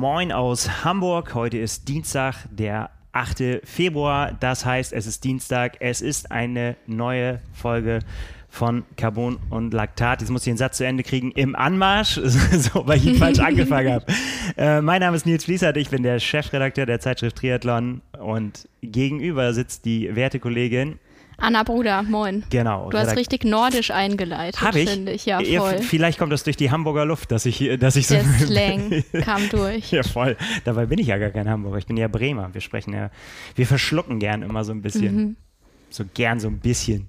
Moin aus Hamburg. Heute ist Dienstag, der 8. Februar. Das heißt, es ist Dienstag. Es ist eine neue Folge von Carbon und Laktat. Jetzt muss ich den Satz zu Ende kriegen. Im Anmarsch, so, weil ich ihn falsch angefangen habe. Äh, mein Name ist Nils Fließert. Ich bin der Chefredakteur der Zeitschrift Triathlon und gegenüber sitzt die werte Kollegin Anna Bruder, moin. Genau. Du hast richtig nordisch eingeleitet, Hab ich? finde ich. Ja, voll. Vielleicht kommt das durch die Hamburger Luft, dass ich, dass ich so. Der Slang kam durch. Ja, voll. Dabei bin ich ja gar kein Hamburger. Ich bin ja Bremer. Wir sprechen ja, wir verschlucken gern immer so ein bisschen. Mhm. So gern so ein bisschen.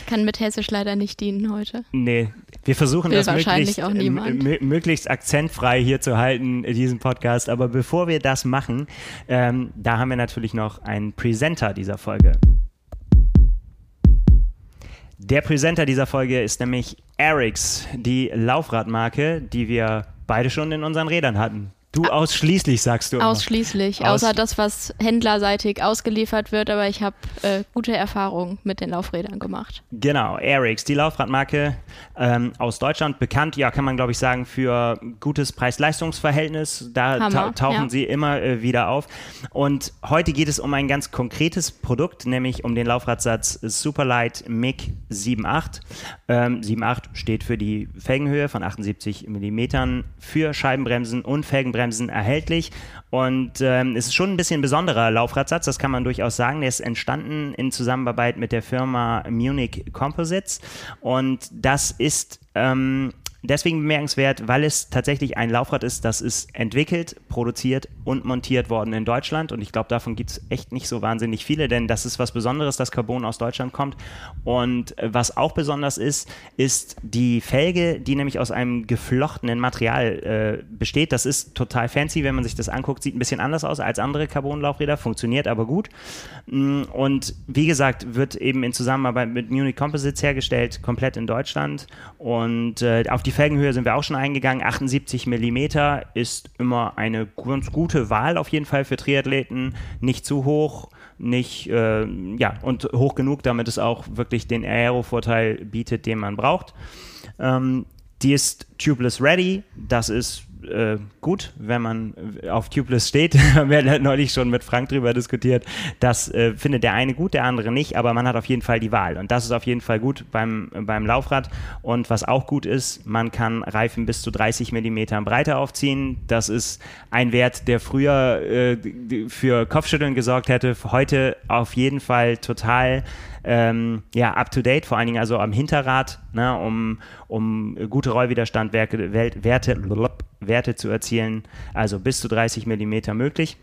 Ich kann mit Hessisch leider nicht dienen heute. Nee, wir versuchen Will das möglichst, möglichst, akzentfrei hier zu halten, diesen Podcast. Aber bevor wir das machen, ähm, da haben wir natürlich noch einen Presenter dieser Folge. Der Presenter dieser Folge ist nämlich Erics, die Laufradmarke, die wir beide schon in unseren Rädern hatten. Du ausschließlich, sagst du. Immer. Ausschließlich, Aus außer das, was händlerseitig ausgeliefert wird, aber ich habe äh, gute Erfahrungen mit den Laufrädern gemacht. Genau, Airix, die Laufradmarke ähm, aus Deutschland, bekannt, ja, kann man glaube ich sagen, für gutes Preis-Leistungs-Verhältnis. Da ta tauchen ja. sie immer äh, wieder auf. Und heute geht es um ein ganz konkretes Produkt, nämlich um den Laufradsatz Superlight MIG 7.8. Ähm, 7.8 steht für die Felgenhöhe von 78 mm für Scheibenbremsen und Felgenbremsen Bremsen erhältlich. Und ähm, es ist schon ein bisschen ein besonderer Laufradsatz, das kann man durchaus sagen. Der ist entstanden in Zusammenarbeit mit der Firma Munich Composites. Und das ist ähm, deswegen bemerkenswert, weil es tatsächlich ein Laufrad ist, das ist entwickelt, produziert und montiert worden in Deutschland. Und ich glaube, davon gibt es echt nicht so wahnsinnig viele, denn das ist was Besonderes, dass Carbon aus Deutschland kommt. Und äh, was auch besonders ist, ist die Felge, die nämlich aus einem geflochtenen Material äh, besteht. Das ist total fancy, wenn man sich das anguckt. Sieht ein bisschen anders aus als andere Carbon-Laufräder, funktioniert aber gut. Mm, und wie gesagt, wird eben in Zusammenarbeit mit Munich Composites hergestellt, komplett in Deutschland. Und äh, auf die Felgenhöhe sind wir auch schon eingegangen. 78 mm ist immer eine ganz gute Wahl auf jeden Fall für Triathleten. Nicht zu hoch, nicht, äh, ja, und hoch genug, damit es auch wirklich den Aero-Vorteil bietet, den man braucht. Ähm, die ist tubeless ready. Das ist äh, gut, wenn man auf Tubeless steht. Wir haben neulich schon mit Frank drüber diskutiert. Das äh, findet der eine gut, der andere nicht, aber man hat auf jeden Fall die Wahl. Und das ist auf jeden Fall gut beim, beim Laufrad. Und was auch gut ist, man kann Reifen bis zu 30 mm Breite aufziehen. Das ist ein Wert, der früher äh, für Kopfschütteln gesorgt hätte. Heute auf jeden Fall total ähm, ja, up to date, vor allen Dingen also am Hinterrad, ne, um, um gute Rollwiderstandwerte Werte, Werte zu erzielen, also bis zu 30 mm möglich.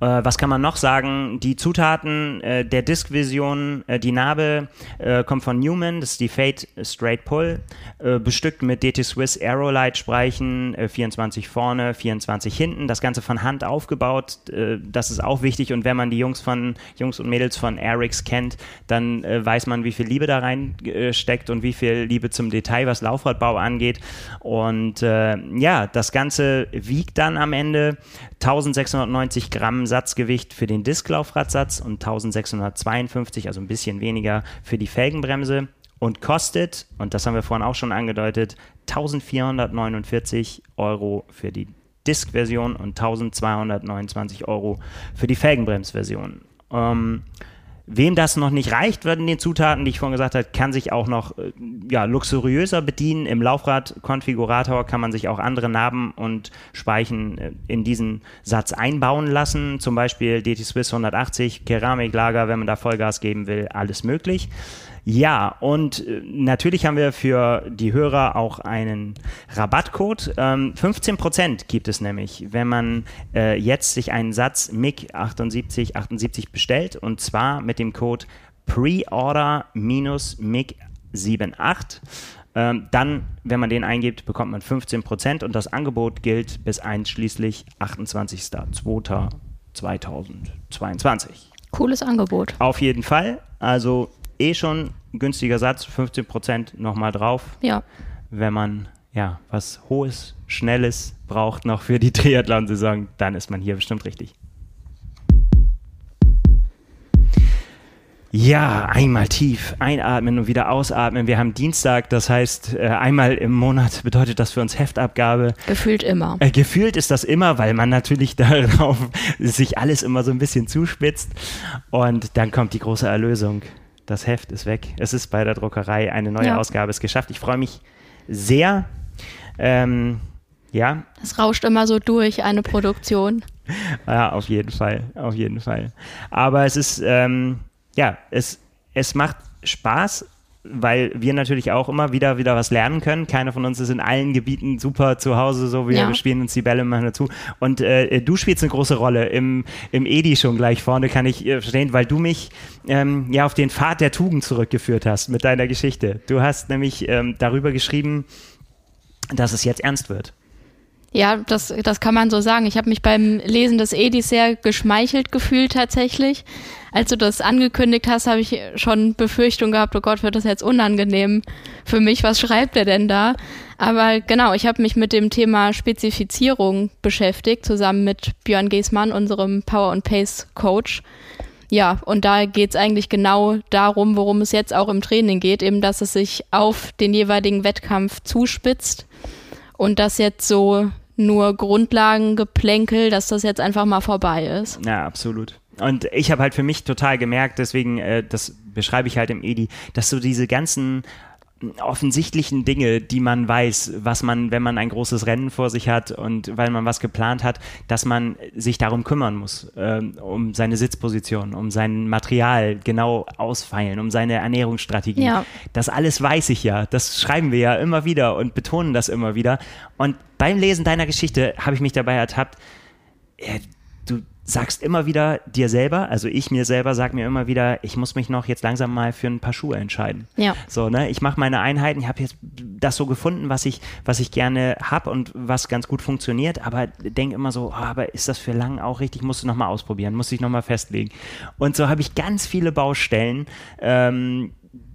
Äh, was kann man noch sagen? Die Zutaten äh, der Disk-Vision, äh, die Narbe äh, kommt von Newman, das ist die Fate Straight Pull, äh, bestückt mit DT Swiss Aerolite Spreichen, 24 äh, vorne, 24 hinten, das Ganze von Hand aufgebaut, das ist auch wichtig. Und wenn man die Jungs von Jungs und Mädels von Airix kennt, dann weiß man, wie viel Liebe da rein steckt und wie viel Liebe zum Detail, was Laufradbau angeht. Und ja, das Ganze wiegt dann am Ende 1690 Gramm Satzgewicht für den Disklaufradsatz und 1652, also ein bisschen weniger für die Felgenbremse und kostet, und das haben wir vorhin auch schon angedeutet, 1449 Euro für die Disk-Version und 1229 Euro für die Felgenbremsversion. Ähm, Wem das noch nicht reicht, werden den Zutaten, die ich vorhin gesagt habe, kann sich auch noch äh, ja, luxuriöser bedienen. Im Laufradkonfigurator kann man sich auch andere Narben und Speichen äh, in diesen Satz einbauen lassen. Zum Beispiel DT Swiss 180, Keramiklager, wenn man da Vollgas geben will, alles möglich. Ja, und äh, natürlich haben wir für die Hörer auch einen Rabattcode. Ähm, 15% gibt es nämlich, wenn man äh, jetzt sich einen Satz MIG 78 78 bestellt und zwar mit dem Code Preorder-MIG78. Ähm, dann, wenn man den eingibt, bekommt man 15% und das Angebot gilt bis einschließlich 28.02.2022. Cooles Angebot. Auf jeden Fall. Also eh schon günstiger Satz, 15 Prozent nochmal drauf. Ja. Wenn man ja was Hohes, Schnelles braucht noch für die Triathlon-Saison, dann ist man hier bestimmt richtig. Ja, einmal tief einatmen und wieder ausatmen. Wir haben Dienstag, das heißt, äh, einmal im Monat bedeutet das für uns Heftabgabe. Gefühlt immer. Äh, gefühlt ist das immer, weil man natürlich darauf sich alles immer so ein bisschen zuspitzt. Und dann kommt die große Erlösung. Das Heft ist weg. Es ist bei der Druckerei. Eine neue ja. Ausgabe ist geschafft. Ich freue mich sehr. Ähm, ja. Es rauscht immer so durch, eine Produktion. ja, auf jeden Fall. Auf jeden Fall. Aber es ist. Ähm, ja, es, es macht Spaß, weil wir natürlich auch immer wieder wieder was lernen können. Keiner von uns ist in allen Gebieten super zu Hause, so wie ja. wir spielen uns die Bälle immer dazu. Und äh, du spielst eine große Rolle im, im Edi schon gleich vorne, kann ich äh, verstehen, weil du mich ähm, ja auf den Pfad der Tugend zurückgeführt hast mit deiner Geschichte. Du hast nämlich ähm, darüber geschrieben, dass es jetzt ernst wird. Ja, das, das kann man so sagen. Ich habe mich beim Lesen des Edis sehr geschmeichelt gefühlt tatsächlich. Als du das angekündigt hast, habe ich schon Befürchtung gehabt, oh Gott, wird das jetzt unangenehm für mich. Was schreibt er denn da? Aber genau, ich habe mich mit dem Thema Spezifizierung beschäftigt, zusammen mit Björn Giesmann, unserem Power and Pace Coach. Ja, und da geht es eigentlich genau darum, worum es jetzt auch im Training geht, eben dass es sich auf den jeweiligen Wettkampf zuspitzt und das jetzt so nur Grundlagengeplänkel, dass das jetzt einfach mal vorbei ist. Ja, absolut. Und ich habe halt für mich total gemerkt, deswegen, äh, das beschreibe ich halt im Edi, dass so diese ganzen offensichtlichen Dinge, die man weiß, was man, wenn man ein großes Rennen vor sich hat und weil man was geplant hat, dass man sich darum kümmern muss, äh, um seine Sitzposition, um sein Material genau ausfeilen, um seine Ernährungsstrategie. Ja. Das alles weiß ich ja, das schreiben wir ja immer wieder und betonen das immer wieder. Und beim Lesen deiner Geschichte habe ich mich dabei ertappt, äh, sagst immer wieder dir selber, also ich mir selber sag mir immer wieder, ich muss mich noch jetzt langsam mal für ein paar Schuhe entscheiden. Ja. So, ne, ich mache meine Einheiten, ich habe jetzt das so gefunden, was ich was ich gerne habe und was ganz gut funktioniert, aber denk immer so, oh, aber ist das für lang auch richtig? Musst du noch mal ausprobieren, muss ich noch mal festlegen. Und so habe ich ganz viele Baustellen, ähm,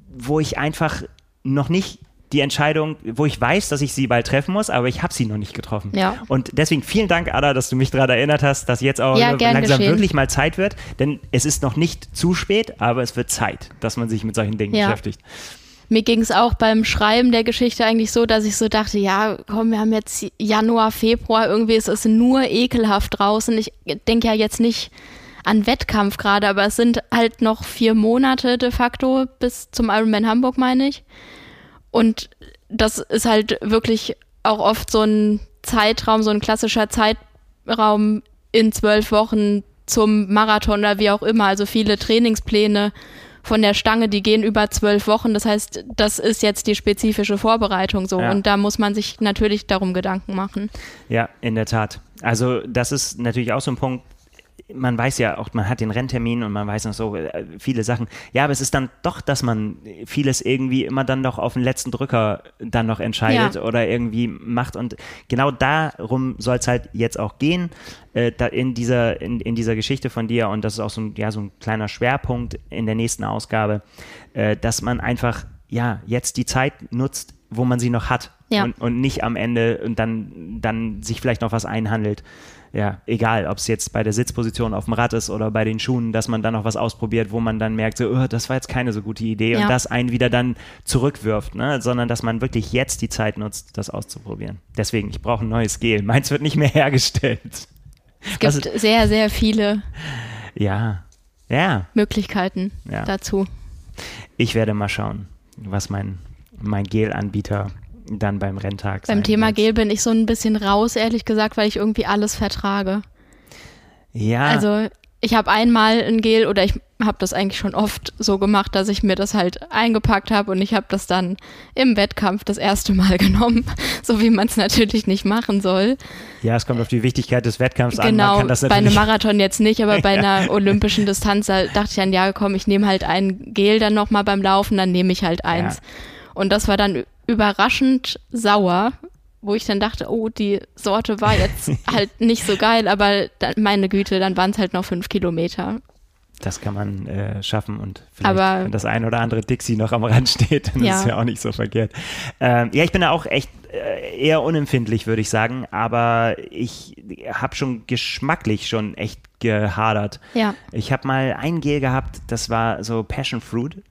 wo ich einfach noch nicht die Entscheidung, wo ich weiß, dass ich sie bald treffen muss, aber ich habe sie noch nicht getroffen. Ja. Und deswegen vielen Dank, Ada, dass du mich daran erinnert hast, dass jetzt auch ja, langsam geschehen. wirklich mal Zeit wird. Denn es ist noch nicht zu spät, aber es wird Zeit, dass man sich mit solchen Dingen ja. beschäftigt. Mir ging es auch beim Schreiben der Geschichte eigentlich so, dass ich so dachte, ja, komm, wir haben jetzt Januar, Februar, irgendwie ist es nur ekelhaft draußen. Ich denke ja jetzt nicht an Wettkampf gerade, aber es sind halt noch vier Monate de facto bis zum Ironman Hamburg, meine ich. Und das ist halt wirklich auch oft so ein Zeitraum, so ein klassischer Zeitraum in zwölf Wochen zum Marathon oder wie auch immer. Also viele Trainingspläne von der Stange, die gehen über zwölf Wochen. Das heißt, das ist jetzt die spezifische Vorbereitung so. Ja. Und da muss man sich natürlich darum Gedanken machen. Ja, in der Tat. Also das ist natürlich auch so ein Punkt, man weiß ja auch, man hat den Renntermin und man weiß noch so äh, viele Sachen. Ja, aber es ist dann doch, dass man vieles irgendwie immer dann noch auf den letzten Drücker dann noch entscheidet ja. oder irgendwie macht. Und genau darum soll es halt jetzt auch gehen, äh, in, dieser, in, in dieser Geschichte von dir. Und das ist auch so ein, ja, so ein kleiner Schwerpunkt in der nächsten Ausgabe, äh, dass man einfach ja jetzt die Zeit nutzt, wo man sie noch hat ja. und, und nicht am Ende und dann, dann sich vielleicht noch was einhandelt ja, egal, ob es jetzt bei der Sitzposition auf dem Rad ist oder bei den Schuhen, dass man dann noch was ausprobiert, wo man dann merkt, so, oh, das war jetzt keine so gute Idee ja. und das einen wieder dann zurückwirft, ne? sondern dass man wirklich jetzt die Zeit nutzt, das auszuprobieren. Deswegen, ich brauche ein neues Gel. Meins wird nicht mehr hergestellt. Es gibt was, sehr, sehr viele ja, ja. Möglichkeiten ja. dazu. Ich werde mal schauen, was mein, mein Gel-Anbieter dann beim Renntag. Beim Thema wird. Gel bin ich so ein bisschen raus, ehrlich gesagt, weil ich irgendwie alles vertrage. Ja. Also ich habe einmal ein Gel oder ich habe das eigentlich schon oft so gemacht, dass ich mir das halt eingepackt habe und ich habe das dann im Wettkampf das erste Mal genommen, so wie man es natürlich nicht machen soll. Ja, es kommt auf die Wichtigkeit des Wettkampfs genau, an. Genau, bei einem Marathon jetzt nicht, aber bei einer olympischen Distanz da dachte ich dann, ja komm, ich nehme halt ein Gel dann nochmal beim Laufen, dann nehme ich halt eins. Ja. Und das war dann überraschend sauer, wo ich dann dachte, oh, die Sorte war jetzt halt nicht so geil, aber dann, meine Güte, dann waren es halt noch fünf Kilometer. Das kann man äh, schaffen und vielleicht, aber, wenn das ein oder andere Dixie noch am Rand steht, dann ja. ist es ja auch nicht so verkehrt. Ähm, ja, ich bin da auch echt äh, eher unempfindlich, würde ich sagen. Aber ich habe schon geschmacklich schon echt gehadert. Ja. Ich habe mal ein Gel gehabt, das war so Passion Fruit.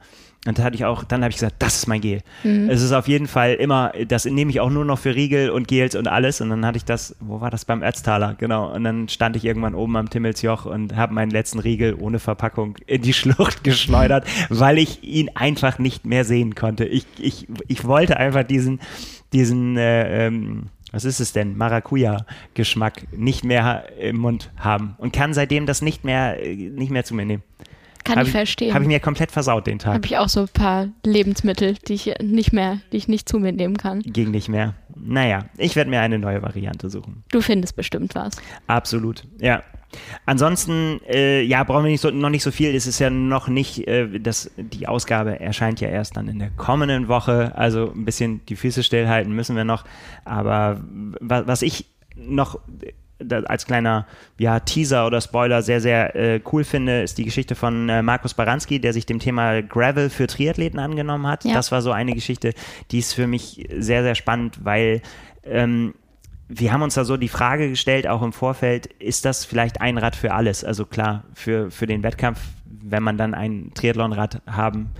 Und da hatte ich auch, dann habe ich gesagt, das ist mein Gel. Mhm. Es ist auf jeden Fall immer, das nehme ich auch nur noch für Riegel und Gels und alles. Und dann hatte ich das, wo war das? Beim Ötztaler, genau. Und dann stand ich irgendwann oben am Timmelsjoch und habe meinen letzten Riegel ohne Verpackung in die Schlucht geschleudert, weil ich ihn einfach nicht mehr sehen konnte. Ich, ich, ich wollte einfach diesen, diesen, äh, ähm, was ist es denn, Maracuja-Geschmack nicht mehr im Mund haben und kann seitdem das nicht mehr, äh, nicht mehr zu mir nehmen. Kann hab ich verstehen. Habe ich mir komplett versaut den Tag. Habe ich auch so ein paar Lebensmittel, die ich nicht mehr, die ich nicht zu mir nehmen kann. Ging nicht mehr. Naja, ich werde mir eine neue Variante suchen. Du findest bestimmt was. Absolut, ja. Ansonsten, äh, ja, brauchen wir nicht so, noch nicht so viel. Es ist ja noch nicht, äh, das, die Ausgabe erscheint ja erst dann in der kommenden Woche. Also ein bisschen die Füße stillhalten müssen wir noch. Aber was ich noch als kleiner ja, Teaser oder Spoiler sehr, sehr äh, cool finde, ist die Geschichte von äh, Markus Baranski, der sich dem Thema Gravel für Triathleten angenommen hat. Ja. Das war so eine Geschichte, die ist für mich sehr, sehr spannend, weil ähm, wir haben uns da so die Frage gestellt, auch im Vorfeld, ist das vielleicht ein Rad für alles? Also klar, für, für den Wettkampf, wenn man dann ein Triathlonrad haben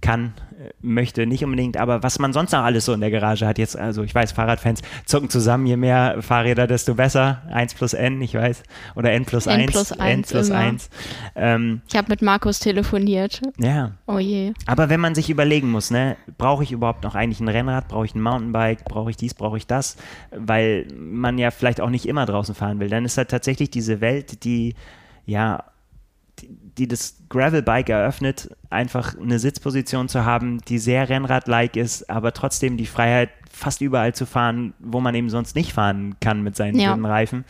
kann, möchte, nicht unbedingt, aber was man sonst noch alles so in der Garage hat, jetzt, also ich weiß, Fahrradfans zucken zusammen, je mehr Fahrräder, desto besser. 1 plus N, ich weiß, oder N plus 1. N plus 1. N plus 1. Ähm, ich habe mit Markus telefoniert. Ja. Oh je. Aber wenn man sich überlegen muss, ne, brauche ich überhaupt noch eigentlich ein Rennrad, brauche ich ein Mountainbike, brauche ich dies, brauche ich das, weil man ja vielleicht auch nicht immer draußen fahren will, dann ist halt tatsächlich diese Welt, die ja die das Gravelbike eröffnet, einfach eine Sitzposition zu haben, die sehr Rennrad-like ist, aber trotzdem die Freiheit, fast überall zu fahren, wo man eben sonst nicht fahren kann mit seinen ja. Reifen.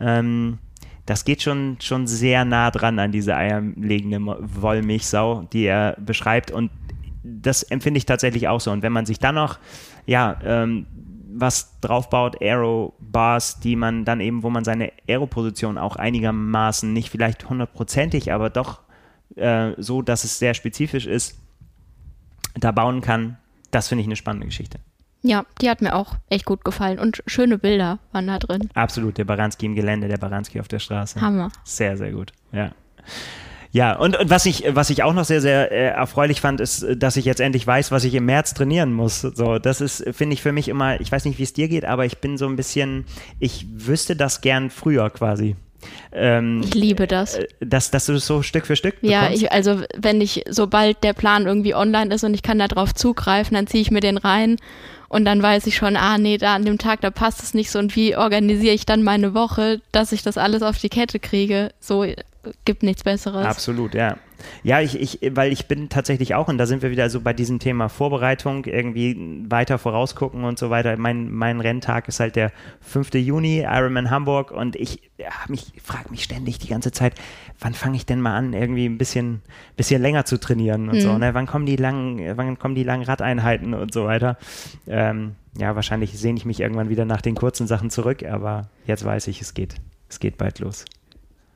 Ähm, das geht schon, schon sehr nah dran an diese eierlegende Wollmilchsau, die er beschreibt. Und das empfinde ich tatsächlich auch so. Und wenn man sich dann noch ja, ähm, was draufbaut, Aero-Bars, die man dann eben, wo man seine Aero-Position auch einigermaßen nicht vielleicht hundertprozentig, aber doch äh, so, dass es sehr spezifisch ist, da bauen kann, das finde ich eine spannende Geschichte. Ja, die hat mir auch echt gut gefallen und schöne Bilder waren da drin. Absolut, der Baranski im Gelände, der Baranski auf der Straße. Hammer. Sehr, sehr gut, ja. Ja, und, und, was, ich, was ich auch noch sehr, sehr äh, erfreulich fand, ist, dass ich jetzt endlich weiß, was ich im März trainieren muss. So, das ist, finde ich, für mich immer, ich weiß nicht, wie es dir geht, aber ich bin so ein bisschen, ich wüsste das gern früher quasi. Ähm, ich liebe das. Äh, dass, dass du das so Stück für Stück Ja, ich, also wenn ich, sobald der Plan irgendwie online ist und ich kann da drauf zugreifen, dann ziehe ich mir den rein und dann weiß ich schon, ah nee, da an dem Tag, da passt es nicht so und wie organisiere ich dann meine Woche, dass ich das alles auf die Kette kriege. So, gibt nichts Besseres. Absolut, ja. Ja, ich, ich, weil ich bin tatsächlich auch, und da sind wir wieder so bei diesem Thema Vorbereitung, irgendwie weiter vorausgucken und so weiter. Mein, mein Renntag ist halt der 5. Juni, Ironman Hamburg, und ich ja, mich, frage mich ständig die ganze Zeit, wann fange ich denn mal an, irgendwie ein bisschen, bisschen länger zu trainieren und mhm. so, ne? Wann kommen die langen, wann kommen die langen Radeinheiten und so weiter? Ähm, ja, wahrscheinlich sehne ich mich irgendwann wieder nach den kurzen Sachen zurück, aber jetzt weiß ich, es geht. Es geht bald los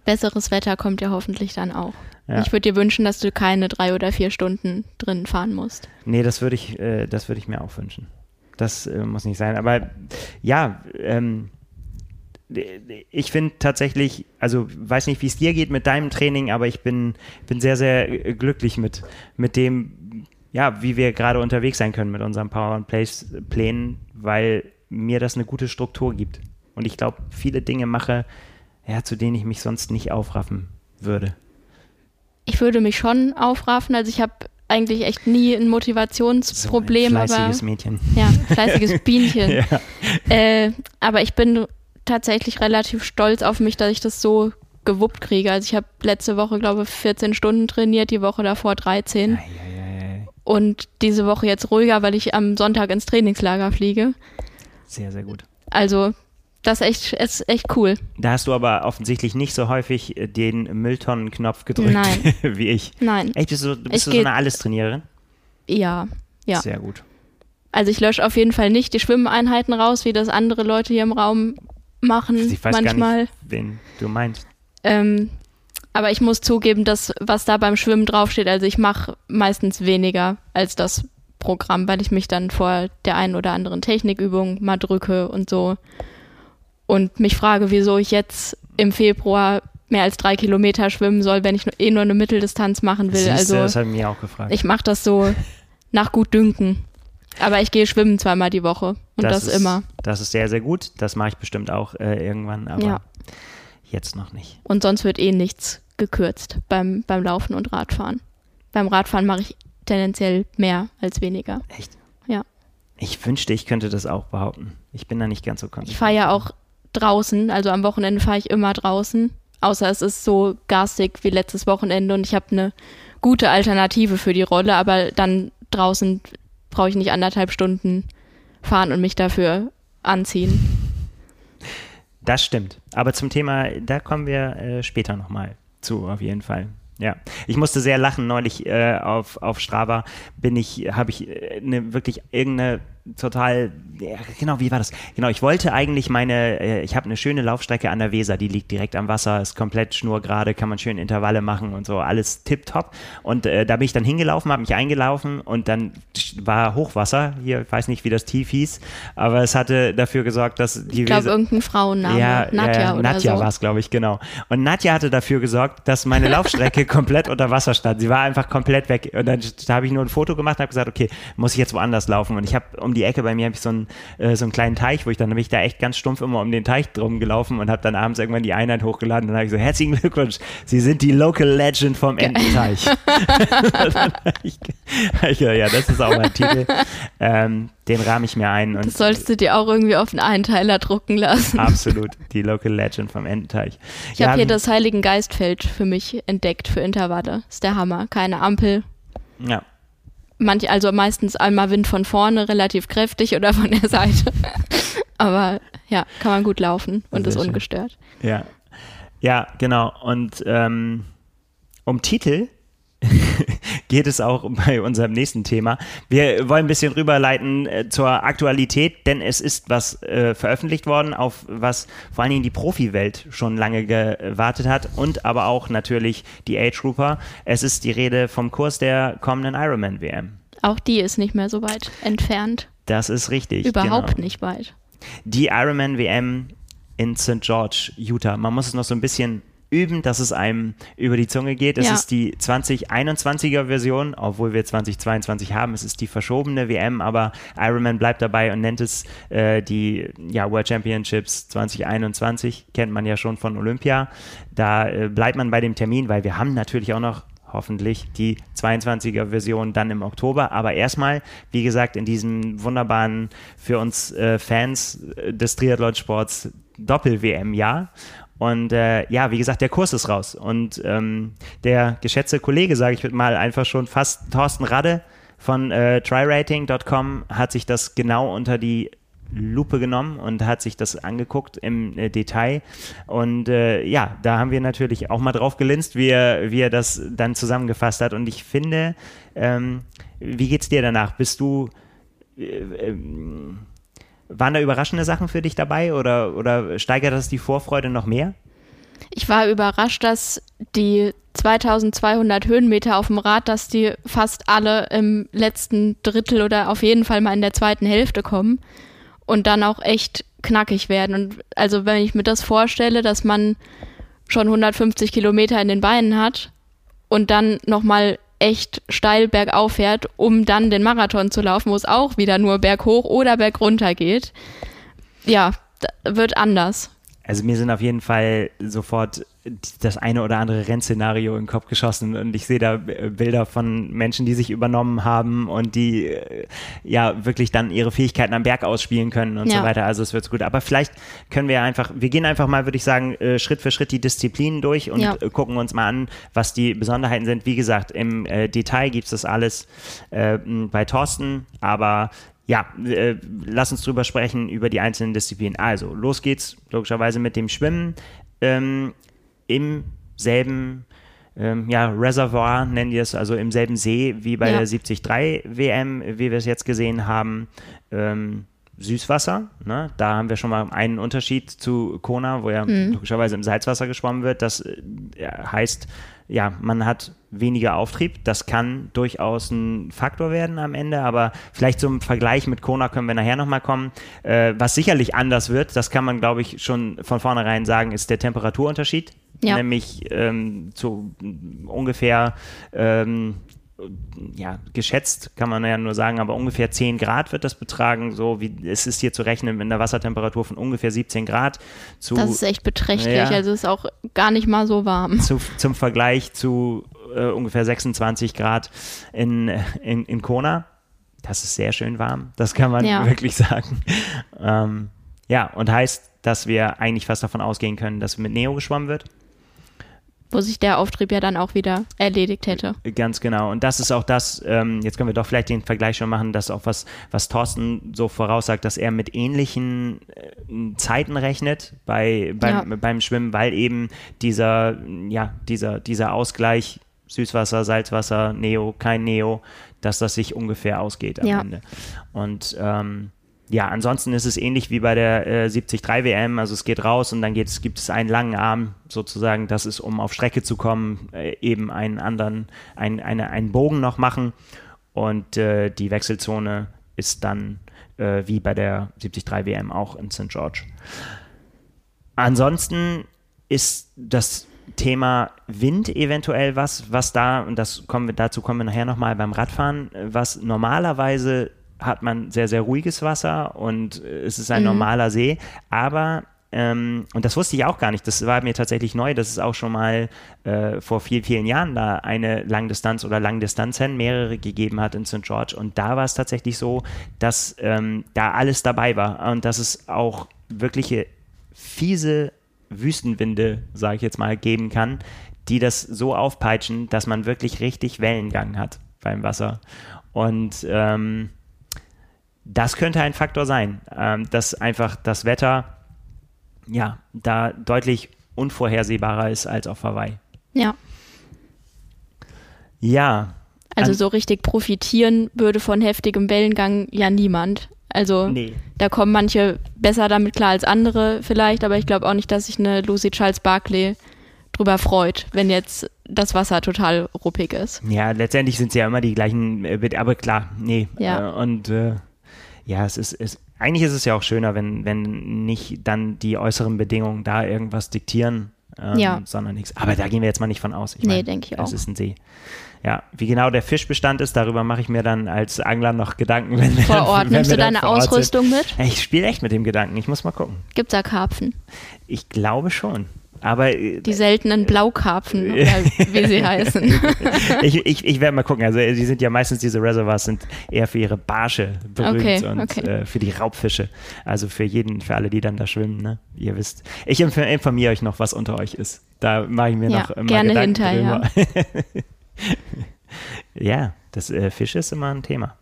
besseres Wetter kommt ja hoffentlich dann auch. Ja. Ich würde dir wünschen, dass du keine drei oder vier Stunden drin fahren musst. Nee, das würde ich, äh, das ich mir auch wünschen. Das äh, muss nicht sein. Aber ja, ähm, ich finde tatsächlich, also weiß nicht, wie es dir geht mit deinem Training, aber ich bin, bin sehr, sehr äh, glücklich mit, mit dem, ja, wie wir gerade unterwegs sein können mit unseren Power and Place Plänen, weil mir das eine gute Struktur gibt. Und ich glaube, viele Dinge mache, ja, zu denen ich mich sonst nicht aufraffen würde? Ich würde mich schon aufraffen. Also ich habe eigentlich echt nie ein Motivationsproblem. So ein fleißiges aber, Mädchen. Ja, fleißiges Bienchen. ja. äh, aber ich bin tatsächlich relativ stolz auf mich, dass ich das so gewuppt kriege. Also ich habe letzte Woche, glaube ich, 14 Stunden trainiert, die Woche davor 13. Ei, ei, ei. Und diese Woche jetzt ruhiger, weil ich am Sonntag ins Trainingslager fliege. Sehr, sehr gut. Also das ist echt, ist echt cool. Da hast du aber offensichtlich nicht so häufig äh, den Mülltonnenknopf gedrückt Nein. wie ich. Nein. Echt, bist du, bist du so eine Alles-Trainiererin? Ja, ja. Sehr gut. Also ich lösche auf jeden Fall nicht die Schwimmeinheiten raus, wie das andere Leute hier im Raum machen. Ich weiß manchmal. gar nicht, wen du meinst. Ähm, aber ich muss zugeben, dass was da beim Schwimmen draufsteht, also ich mache meistens weniger als das Programm, weil ich mich dann vor der einen oder anderen Technikübung mal drücke und so und mich frage, wieso ich jetzt im Februar mehr als drei Kilometer schwimmen soll, wenn ich eh nur eine Mitteldistanz machen will. Siehste, also das haben mir auch gefragt. Ich mache das so nach gut Dünken. Aber ich gehe schwimmen zweimal die Woche und das, das ist, immer. Das ist sehr, sehr gut. Das mache ich bestimmt auch äh, irgendwann, aber ja. jetzt noch nicht. Und sonst wird eh nichts gekürzt beim, beim Laufen und Radfahren. Beim Radfahren mache ich tendenziell mehr als weniger. Echt? Ja. Ich wünschte, ich könnte das auch behaupten. Ich bin da nicht ganz so konsequent. Ich fahre ja auch draußen, also am Wochenende fahre ich immer draußen. Außer es ist so garstig wie letztes Wochenende und ich habe eine gute Alternative für die Rolle, aber dann draußen brauche ich nicht anderthalb Stunden fahren und mich dafür anziehen. Das stimmt. Aber zum Thema, da kommen wir äh, später nochmal zu, auf jeden Fall. Ja, ich musste sehr lachen. Neulich äh, auf, auf Strava bin ich, habe ich äh, ne, wirklich irgendeine total, ja, genau, wie war das? Genau, ich wollte eigentlich meine, äh, ich habe eine schöne Laufstrecke an der Weser, die liegt direkt am Wasser, ist komplett schnurgerade, kann man schön Intervalle machen und so, alles tipptopp. Und äh, da bin ich dann hingelaufen, habe mich eingelaufen und dann war Hochwasser, hier, ich weiß nicht, wie das tief hieß, aber es hatte dafür gesorgt, dass die Ich glaube, irgendein Frauenname, ja, Nadja äh, oder Nadja so. war es, glaube ich, genau. Und Nadja hatte dafür gesorgt, dass meine Laufstrecke komplett unter Wasser stand. Sie war einfach komplett weg. Und dann da habe ich nur ein Foto gemacht und habe gesagt, okay, muss ich jetzt woanders laufen. Und ich habe um die Ecke bei mir habe ich so einen, äh, so einen kleinen Teich, wo ich dann bin ich da echt ganz stumpf immer um den Teich drum gelaufen und habe dann abends irgendwann die Einheit hochgeladen. Und dann habe ich so, herzlichen Glückwunsch, Sie sind die Local Legend vom Ententeich. ich, ich, ja, das ist auch mein Titel. Ähm, den rahme ich mir ein. Und Das solltest du dir auch irgendwie auf einen Einteiler drucken lassen. Absolut, die Local Legend vom Ententeich. Ich habe hier das Heiligen Geistfeld für mich entdeckt für Intervalle. Ist der Hammer. Keine Ampel. Ja. Manch, also meistens einmal Wind von vorne, relativ kräftig oder von der Seite. Aber ja, kann man gut laufen und Sehr ist schön. ungestört. Ja, ja, genau. Und ähm, um Titel geht es auch bei unserem nächsten Thema. Wir wollen ein bisschen rüberleiten äh, zur Aktualität, denn es ist was äh, veröffentlicht worden, auf was vor allen Dingen die Profiwelt schon lange gewartet hat und aber auch natürlich die Age Grouper. Es ist die Rede vom Kurs der kommenden Ironman WM. Auch die ist nicht mehr so weit entfernt. Das ist richtig. Überhaupt genau. nicht weit. Die Ironman WM in St. George, Utah. Man muss es noch so ein bisschen üben, dass es einem über die Zunge geht. Es Ja. ist die 2021er Version, obwohl wir 2022 haben. Es ist die verschobene WM, aber Ironman bleibt dabei und nennt es äh, die ja, World Championships 2021. Kennt man ja schon von Olympia. Da äh, bleibt man bei dem Termin, weil wir haben natürlich auch noch hoffentlich die 22er Version dann im Oktober. Aber erstmal, wie gesagt, in diesem wunderbaren für uns äh, Fans äh, des Triathlonsports Doppel-WM-Jahr. Und äh, ja, wie gesagt, der Kurs ist raus. Und ähm, der geschätzte Kollege, sage ich mal einfach schon fast, Thorsten Radde von äh, tryrating.com hat sich das genau unter die Lupe genommen und hat sich das angeguckt im äh, Detail. Und äh, ja, da haben wir natürlich auch mal drauf gelinst, wie er, wie er das dann zusammengefasst hat. Und ich finde, ähm, wie geht's dir danach? Bist du äh, ähm, waren da überraschende Sachen für dich dabei oder, oder steigert das die Vorfreude noch mehr? Ich war überrascht, dass die 2200 Höhenmeter auf dem Rad, dass die fast alle im letzten Drittel oder auf jeden Fall mal in der zweiten Hälfte kommen und dann auch echt knackig werden. Und also wenn ich mir das vorstelle, dass man schon 150 Kilometer in den Beinen hat und dann nochmal echt steil bergauf fährt, um dann den Marathon zu laufen, wo es auch wieder nur berghoch oder bergunter geht. Ja, wird anders. Also mir sind auf jeden Fall sofort das eine oder andere Rennszenario in den Kopf geschossen und ich sehe da äh, Bilder von Menschen, die sich übernommen haben und die äh, ja wirklich dann ihre Fähigkeiten am Berg ausspielen können und Ja. so weiter. Also es wird gut. Aber vielleicht können wir einfach, wir gehen einfach mal, würde ich sagen, äh, Schritt für Schritt die Disziplinen durch und Ja. gucken uns mal an, was die Besonderheiten sind. Wie gesagt, im Detail gibt es das alles bei Thorsten, aber ja, äh, lass uns drüber sprechen, über die einzelnen Disziplinen. Also, los geht's logischerweise mit dem Schwimmen ähm, im selben ähm, ja, Reservoir, nennen die es, also im selben See wie bei Ja. der 73 WM, wie wir es jetzt gesehen haben. Ähm, Süßwasser. Ne? Da haben wir schon mal einen Unterschied zu Kona, wo ja mhm. logischerweise im Salzwasser geschwommen wird. Das äh, heißt, ja, man hat weniger Auftrieb. Das kann durchaus ein Faktor werden am Ende, aber vielleicht zum Vergleich mit Kona können wir nachher nochmal kommen. Äh, was sicherlich anders wird, das kann man, glaube ich, schon von vornherein sagen, ist der Temperaturunterschied. Ja. Nämlich ähm, zu ungefähr ähm, ja, geschätzt kann man ja nur sagen, aber ungefähr 10 Grad wird das betragen. So wie es ist hier zu rechnen mit einer Wassertemperatur von ungefähr 17 Grad. Zu, das ist echt beträchtlich, ja, also ist auch gar nicht mal so warm. Zu, zum Vergleich zu äh, ungefähr 26 Grad in, in, in Kona. Das ist sehr schön warm, das kann man ja. wirklich sagen. Ähm, ja, und heißt, dass wir eigentlich fast davon ausgehen können, dass mit Neo geschwommen wird wo sich der Auftrieb ja dann auch wieder erledigt hätte. Ganz genau. Und das ist auch das, ähm, jetzt können wir doch vielleicht den Vergleich schon machen, dass auch was, was Thorsten so voraussagt, dass er mit ähnlichen äh, Zeiten rechnet bei, beim, ja. beim Schwimmen, weil eben dieser, ja, dieser, dieser Ausgleich Süßwasser, Salzwasser, Neo, kein Neo, dass das sich ungefähr ausgeht am ja. Ende. Und ähm, ja, ansonsten ist es ähnlich wie bei der äh, 73 WM. Also es geht raus und dann geht's, gibt es einen langen Arm sozusagen. Das ist, um auf Strecke zu kommen, äh, eben einen anderen, ein, eine, einen Bogen noch machen. Und äh, die Wechselzone ist dann äh, wie bei der 73 WM auch in St. George. Ansonsten ist das Thema Wind eventuell was, was da, und das kommen wir, dazu kommen wir nachher nochmal beim Radfahren, was normalerweise hat man sehr, sehr ruhiges Wasser und äh, es ist ein mhm. normaler See. Aber ähm, und das wusste ich auch gar nicht. Das war mir tatsächlich neu, dass es auch schon mal äh, vor vielen, vielen Jahren da eine Langdistanz oder Langdistanzrennen mehrere gegeben hat in St. George. Und da war es tatsächlich so, dass ähm, da alles dabei war und dass es auch wirkliche fiese Wüstenwinde, sage ich jetzt mal, geben kann, die das so aufpeitschen, dass man wirklich richtig Wellengang hat beim Wasser. Und ähm, das könnte ein Faktor sein, ähm, dass einfach das Wetter ja da deutlich unvorhersehbarer ist als auf Hawaii. Ja. Ja. Also so richtig profitieren würde von heftigem Wellengang ja niemand. Also nee. da kommen manche besser damit klar als andere vielleicht, aber ich glaube auch nicht, dass sich eine Lucy Charles Barkley drüber freut, wenn jetzt das Wasser total ruppig ist. Ja, letztendlich sind es ja immer die gleichen, äh, aber klar, nee. Ja. Äh, und äh, ja, es ist, es, eigentlich ist es ja auch schöner, wenn, wenn nicht dann die äußeren Bedingungen da irgendwas diktieren, ähm, ja. sondern nichts. Aber da gehen wir jetzt mal nicht von aus. Ich nee, denke ich auch. Es ist ein See. Ja, wie genau der Fischbestand ist, darüber mache ich mir dann als Angler noch Gedanken. Wenn vor Ort, dann, nimmst du deine Ausrüstung mit? Ich spiele echt mit dem Gedanken, ich muss mal gucken. Gibt es da Karpfen? Ich glaube schon. Aber, äh, die seltenen Blaukarpfen, oder wie sie heißen. ich ich, ich werde mal gucken. Also, die sind ja meistens, diese Reservoirs sind eher für ihre Barsche berühmt okay, und okay. Äh, für die Raubfische. Also für jeden, für alle, die dann da schwimmen. Ne? Ihr wisst. Ich informiere euch noch, was unter euch ist. Da mache ich mir ja, noch immer gerne Gedanken hinterher. ja, das äh, Fisch ist immer ein Thema.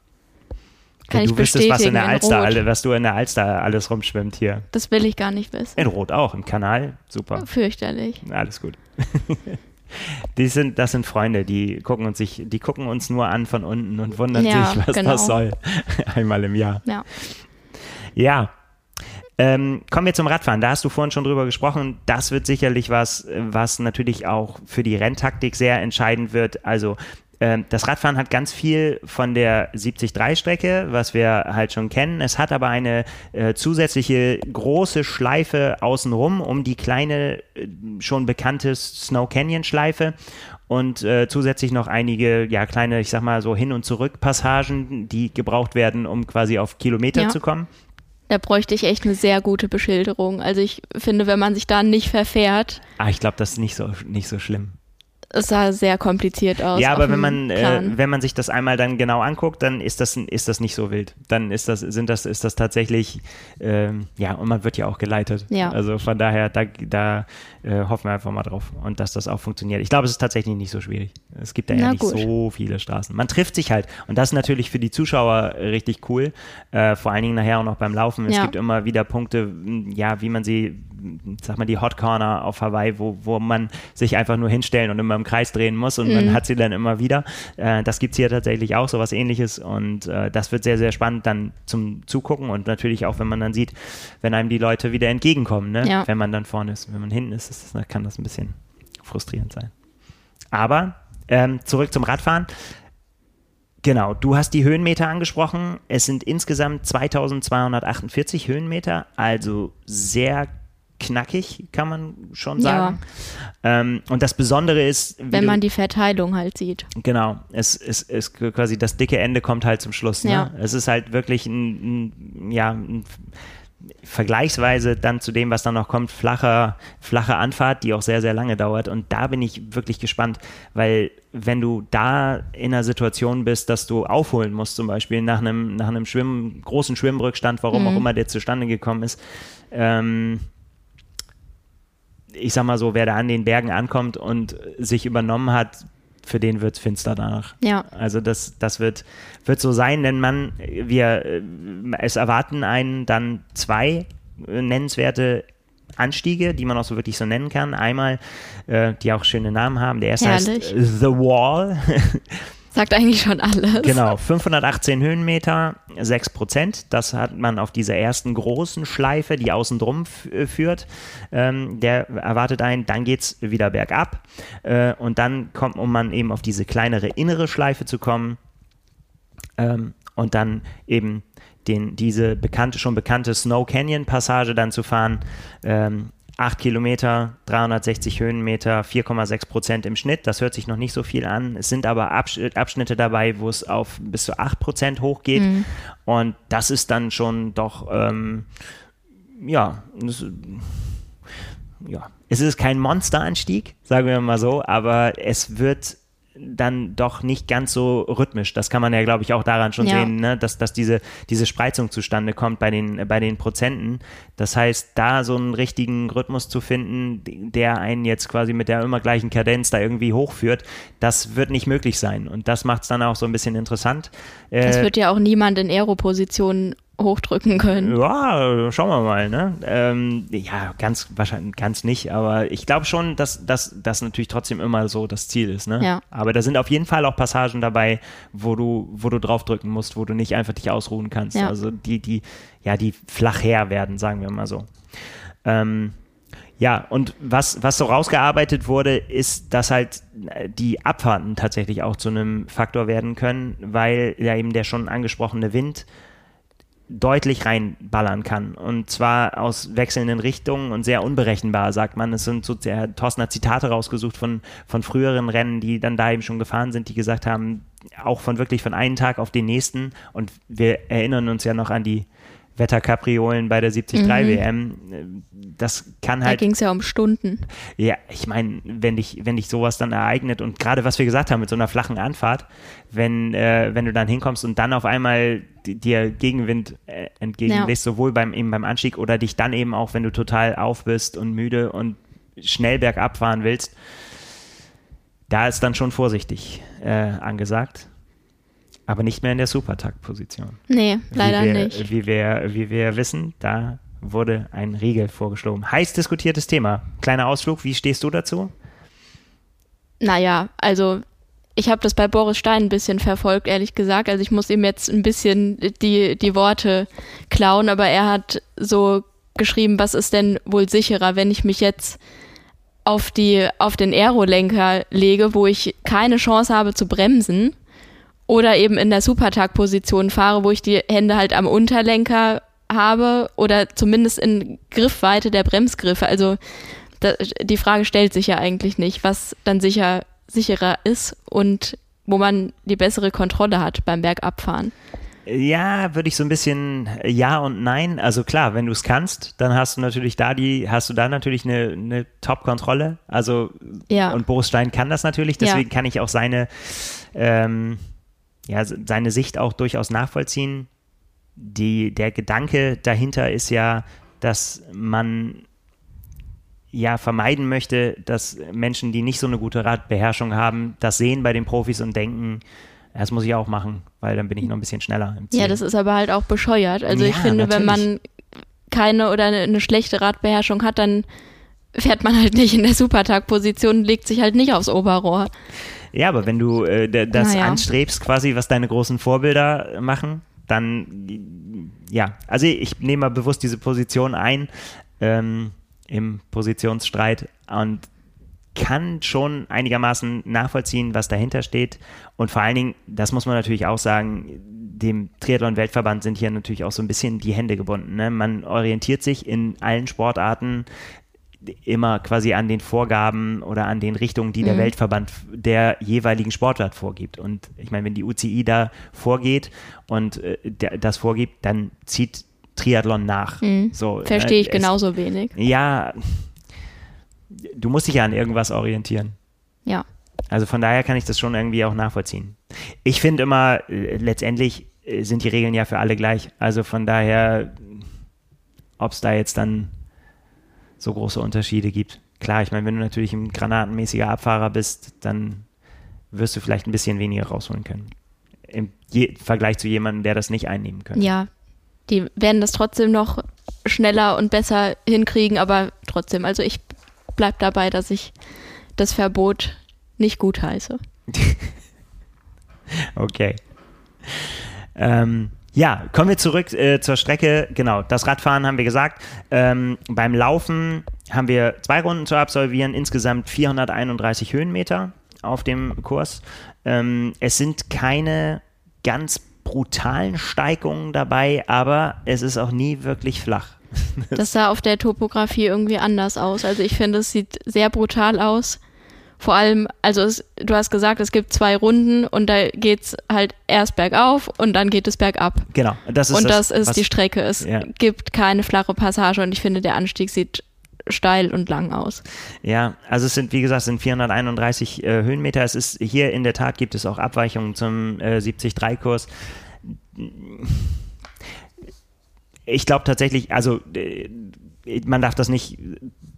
Kann du ich wüsstest, was in der in Alster, alle, was du in der Alster alles rumschwimmt hier. Das will ich gar nicht wissen. In Rot auch, im Kanal, super. Fürchterlich. Alles gut. die sind, das sind Freunde, die gucken uns sich, die gucken uns nur an von unten und wundern ja, sich, was genau. das soll. Einmal im Jahr. Ja. Ja. Ähm, kommen wir zum Radfahren. Da hast du vorhin schon drüber gesprochen. Das wird sicherlich was, was natürlich auch für die Renntaktik sehr entscheidend wird. Also das Radfahren hat ganz viel von der 70-3-Strecke, was wir halt schon kennen. Es hat aber eine äh, zusätzliche große Schleife außenrum, um die kleine, äh, schon bekannte Snow Canyon-Schleife und äh, zusätzlich noch einige, ja, kleine, ich sag mal so Hin- und Zurück-Passagen, die gebraucht werden, um quasi auf Kilometer ja. zu kommen. Da bräuchte ich echt eine sehr gute Beschilderung. Also ich finde, wenn man sich da nicht verfährt. Ah, ich glaube, das ist nicht so, nicht so schlimm es sah sehr kompliziert aus. Ja, aber wenn man, äh, wenn man sich das einmal dann genau anguckt, dann ist das, ist das nicht so wild. Dann ist das, sind das, ist das tatsächlich, äh, ja, und man wird ja auch geleitet. Ja. Also von daher, da, da äh, hoffen wir einfach mal drauf und dass das auch funktioniert. Ich glaube, es ist tatsächlich nicht so schwierig. Es gibt ja, ja nicht gut. so viele Straßen. Man trifft sich halt und das ist natürlich für die Zuschauer richtig cool. Äh, vor allen Dingen nachher auch noch beim Laufen. Es ja. gibt immer wieder Punkte, ja, wie man sie, sag mal, die Hot Corner auf Hawaii, wo, wo man sich einfach nur hinstellen und immer im Kreis drehen muss und mhm. man hat sie dann immer wieder. Äh, das gibt es hier tatsächlich auch, so was ähnliches und äh, das wird sehr, sehr spannend dann zum Zugucken und natürlich auch, wenn man dann sieht, wenn einem die Leute wieder entgegenkommen, ne? Ja. wenn man dann vorne ist. Wenn man hinten ist, ist das, kann das ein bisschen frustrierend sein. Aber ähm, zurück zum Radfahren. Genau, du hast die Höhenmeter angesprochen. Es sind insgesamt 2248 Höhenmeter, also sehr knackig, kann man schon sagen. Ja. Ähm, und das Besondere ist. Wenn man die Verteilung halt sieht. Genau, es ist quasi das dicke Ende kommt halt zum Schluss. Ne? Ja. Es ist halt wirklich ein, ein ja, ein vergleichsweise dann zu dem, was dann noch kommt, flache, flache Anfahrt, die auch sehr, sehr lange dauert. Und da bin ich wirklich gespannt, weil wenn du da in einer Situation bist, dass du aufholen musst, zum Beispiel nach einem, nach einem Schwimm, großen Schwimmrückstand, warum mhm. auch immer der zustande gekommen ist, ähm, ich sag mal so, wer da an den Bergen ankommt und sich übernommen hat, für den wird es finster danach. Ja. Also das, das wird, wird so sein, denn man, wir, äh, es erwarten einen dann zwei äh, nennenswerte Anstiege, die man auch so wirklich so nennen kann. Einmal, äh, die auch schöne Namen haben. Der erste Herrlich. heißt The Wall. Sagt eigentlich schon alles. Genau, 518 Höhenmeter, 6 Prozent. Das hat man auf dieser ersten großen Schleife, die außen drum äh, führt. Ähm, der erwartet einen, dann geht es wieder bergab. Äh, und dann kommt, um man eben auf diese kleinere innere Schleife zu kommen. Ähm, und dann eben den, diese bekannte, schon bekannte Snow Canyon Passage dann zu fahren. Ähm, 8 Kilometer, 360 Höhenmeter, 4,6 Prozent im Schnitt. Das hört sich noch nicht so viel an. Es sind aber Abschnitte dabei, wo es auf bis zu 8 Prozent hochgeht. Mhm. Und das ist dann schon doch, ähm, ja, das, ja, es ist kein Monsteranstieg, sagen wir mal so, aber es wird dann doch nicht ganz so rhythmisch. Das kann man ja, glaube ich, auch daran schon ja. sehen, ne? dass, dass diese, diese Spreizung zustande kommt bei den, bei den Prozenten. Das heißt, da so einen richtigen Rhythmus zu finden, der einen jetzt quasi mit der immer gleichen Kadenz da irgendwie hochführt, das wird nicht möglich sein. Und das macht es dann auch so ein bisschen interessant. Das äh, wird ja auch niemand in Aero-Positionen hochdrücken können. Ja, schauen wir mal. Ne? Ähm, ja, ganz wahrscheinlich ganz nicht, aber ich glaube schon, dass das natürlich trotzdem immer so das Ziel ist. Ne? Ja. Aber da sind auf jeden Fall auch Passagen dabei, wo du, wo du draufdrücken musst, wo du nicht einfach dich ausruhen kannst. Ja. Also die, die, ja, die flach her werden, sagen wir mal so. Ähm, ja, und was, was so rausgearbeitet wurde, ist, dass halt die Abfahrten tatsächlich auch zu einem Faktor werden können, weil ja eben der schon angesprochene Wind deutlich reinballern kann. Und zwar aus wechselnden Richtungen und sehr unberechenbar, sagt man. Es sind so, der Thorsten hat Zitate rausgesucht von, von früheren Rennen, die dann da eben schon gefahren sind, die gesagt haben, auch von wirklich von einem Tag auf den nächsten. Und wir erinnern uns ja noch an die Wetterkapriolen bei der 73 mhm. WM. Das kann halt. Da ging es ja um Stunden. Ja, ich meine, wenn dich, wenn dich sowas dann ereignet und gerade was wir gesagt haben mit so einer flachen Anfahrt, wenn, äh, wenn du dann hinkommst und dann auf einmal dir Gegenwind äh, entgegenlässt, ja. sowohl beim, eben beim Anstieg oder dich dann eben auch, wenn du total auf bist und müde und schnell bergab fahren willst, da ist dann schon vorsichtig äh, angesagt aber nicht mehr in der Supertakt-Position. Nee, leider wie wir, nicht. Wie wir, wie wir wissen, da wurde ein Riegel vorgeschoben. Heiß diskutiertes Thema. Kleiner Ausflug, wie stehst du dazu? Naja, also ich habe das bei Boris Stein ein bisschen verfolgt, ehrlich gesagt. Also ich muss ihm jetzt ein bisschen die, die Worte klauen, aber er hat so geschrieben, was ist denn wohl sicherer, wenn ich mich jetzt auf, die, auf den Aerolenker lege, wo ich keine Chance habe zu bremsen oder eben in der Supertag-Position fahre, wo ich die Hände halt am Unterlenker habe oder zumindest in Griffweite der Bremsgriffe. Also da, die Frage stellt sich ja eigentlich nicht, was dann sicher sicherer ist und wo man die bessere Kontrolle hat beim Bergabfahren. Ja, würde ich so ein bisschen ja und nein. Also klar, wenn du es kannst, dann hast du natürlich da die, hast du da natürlich eine, eine Top-Kontrolle. Also ja. und Boris Stein kann das natürlich, deswegen ja. kann ich auch seine ähm, ja, seine Sicht auch durchaus nachvollziehen. Die, der Gedanke dahinter ist ja, dass man ja vermeiden möchte, dass Menschen, die nicht so eine gute Radbeherrschung haben, das sehen bei den Profis und denken, das muss ich auch machen, weil dann bin ich noch ein bisschen schneller im Ziel. Ja, das ist aber halt auch bescheuert. Also ja, ich finde, natürlich. wenn man keine oder eine schlechte Radbeherrschung hat, dann fährt man halt nicht in der Supertag-Position, legt sich halt nicht aufs Oberrohr. Ja, aber wenn du äh, das naja. anstrebst, quasi, was deine großen Vorbilder machen, dann ja, also ich nehme mal bewusst diese Position ein ähm, im Positionsstreit und kann schon einigermaßen nachvollziehen, was dahinter steht. Und vor allen Dingen, das muss man natürlich auch sagen, dem Triathlon-Weltverband sind hier natürlich auch so ein bisschen die Hände gebunden. Ne? Man orientiert sich in allen Sportarten immer quasi an den Vorgaben oder an den Richtungen, die der mhm. Weltverband der jeweiligen Sportart vorgibt. Und ich meine, wenn die UCI da vorgeht und äh, der, das vorgibt, dann zieht Triathlon nach. Mhm. So, ne? Verstehe ich äh, genauso es, wenig. Ja, du musst dich ja an irgendwas orientieren. Ja. Also von daher kann ich das schon irgendwie auch nachvollziehen. Ich finde immer, äh, letztendlich äh, sind die Regeln ja für alle gleich. Also von daher, ob es da jetzt dann so große Unterschiede gibt. Klar, ich meine, wenn du natürlich ein granatenmäßiger Abfahrer bist, dann wirst du vielleicht ein bisschen weniger rausholen können. Im Vergleich zu jemandem, der das nicht einnehmen könnte. Ja, die werden das trotzdem noch schneller und besser hinkriegen, aber trotzdem, also ich bleibe dabei, dass ich das Verbot nicht gut heiße. okay. Ähm, ja, kommen wir zurück äh, zur Strecke. Genau, das Radfahren haben wir gesagt. Ähm, beim Laufen haben wir zwei Runden zu absolvieren, insgesamt 431 Höhenmeter auf dem Kurs. Ähm, es sind keine ganz brutalen Steigungen dabei, aber es ist auch nie wirklich flach. Das sah auf der Topografie irgendwie anders aus. Also ich finde, es sieht sehr brutal aus vor allem, also es, du hast gesagt, es gibt zwei Runden und da geht es halt erst bergauf und dann geht es bergab. Genau, das ist Und das, das ist die Strecke. Es ja. gibt keine flache Passage und ich finde, der Anstieg sieht steil und lang aus. Ja, also es sind, wie gesagt, es sind 431 äh, Höhenmeter. Es ist hier in der Tat gibt es auch Abweichungen zum äh, 70-3-Kurs. Ich glaube tatsächlich, also äh, man darf das nicht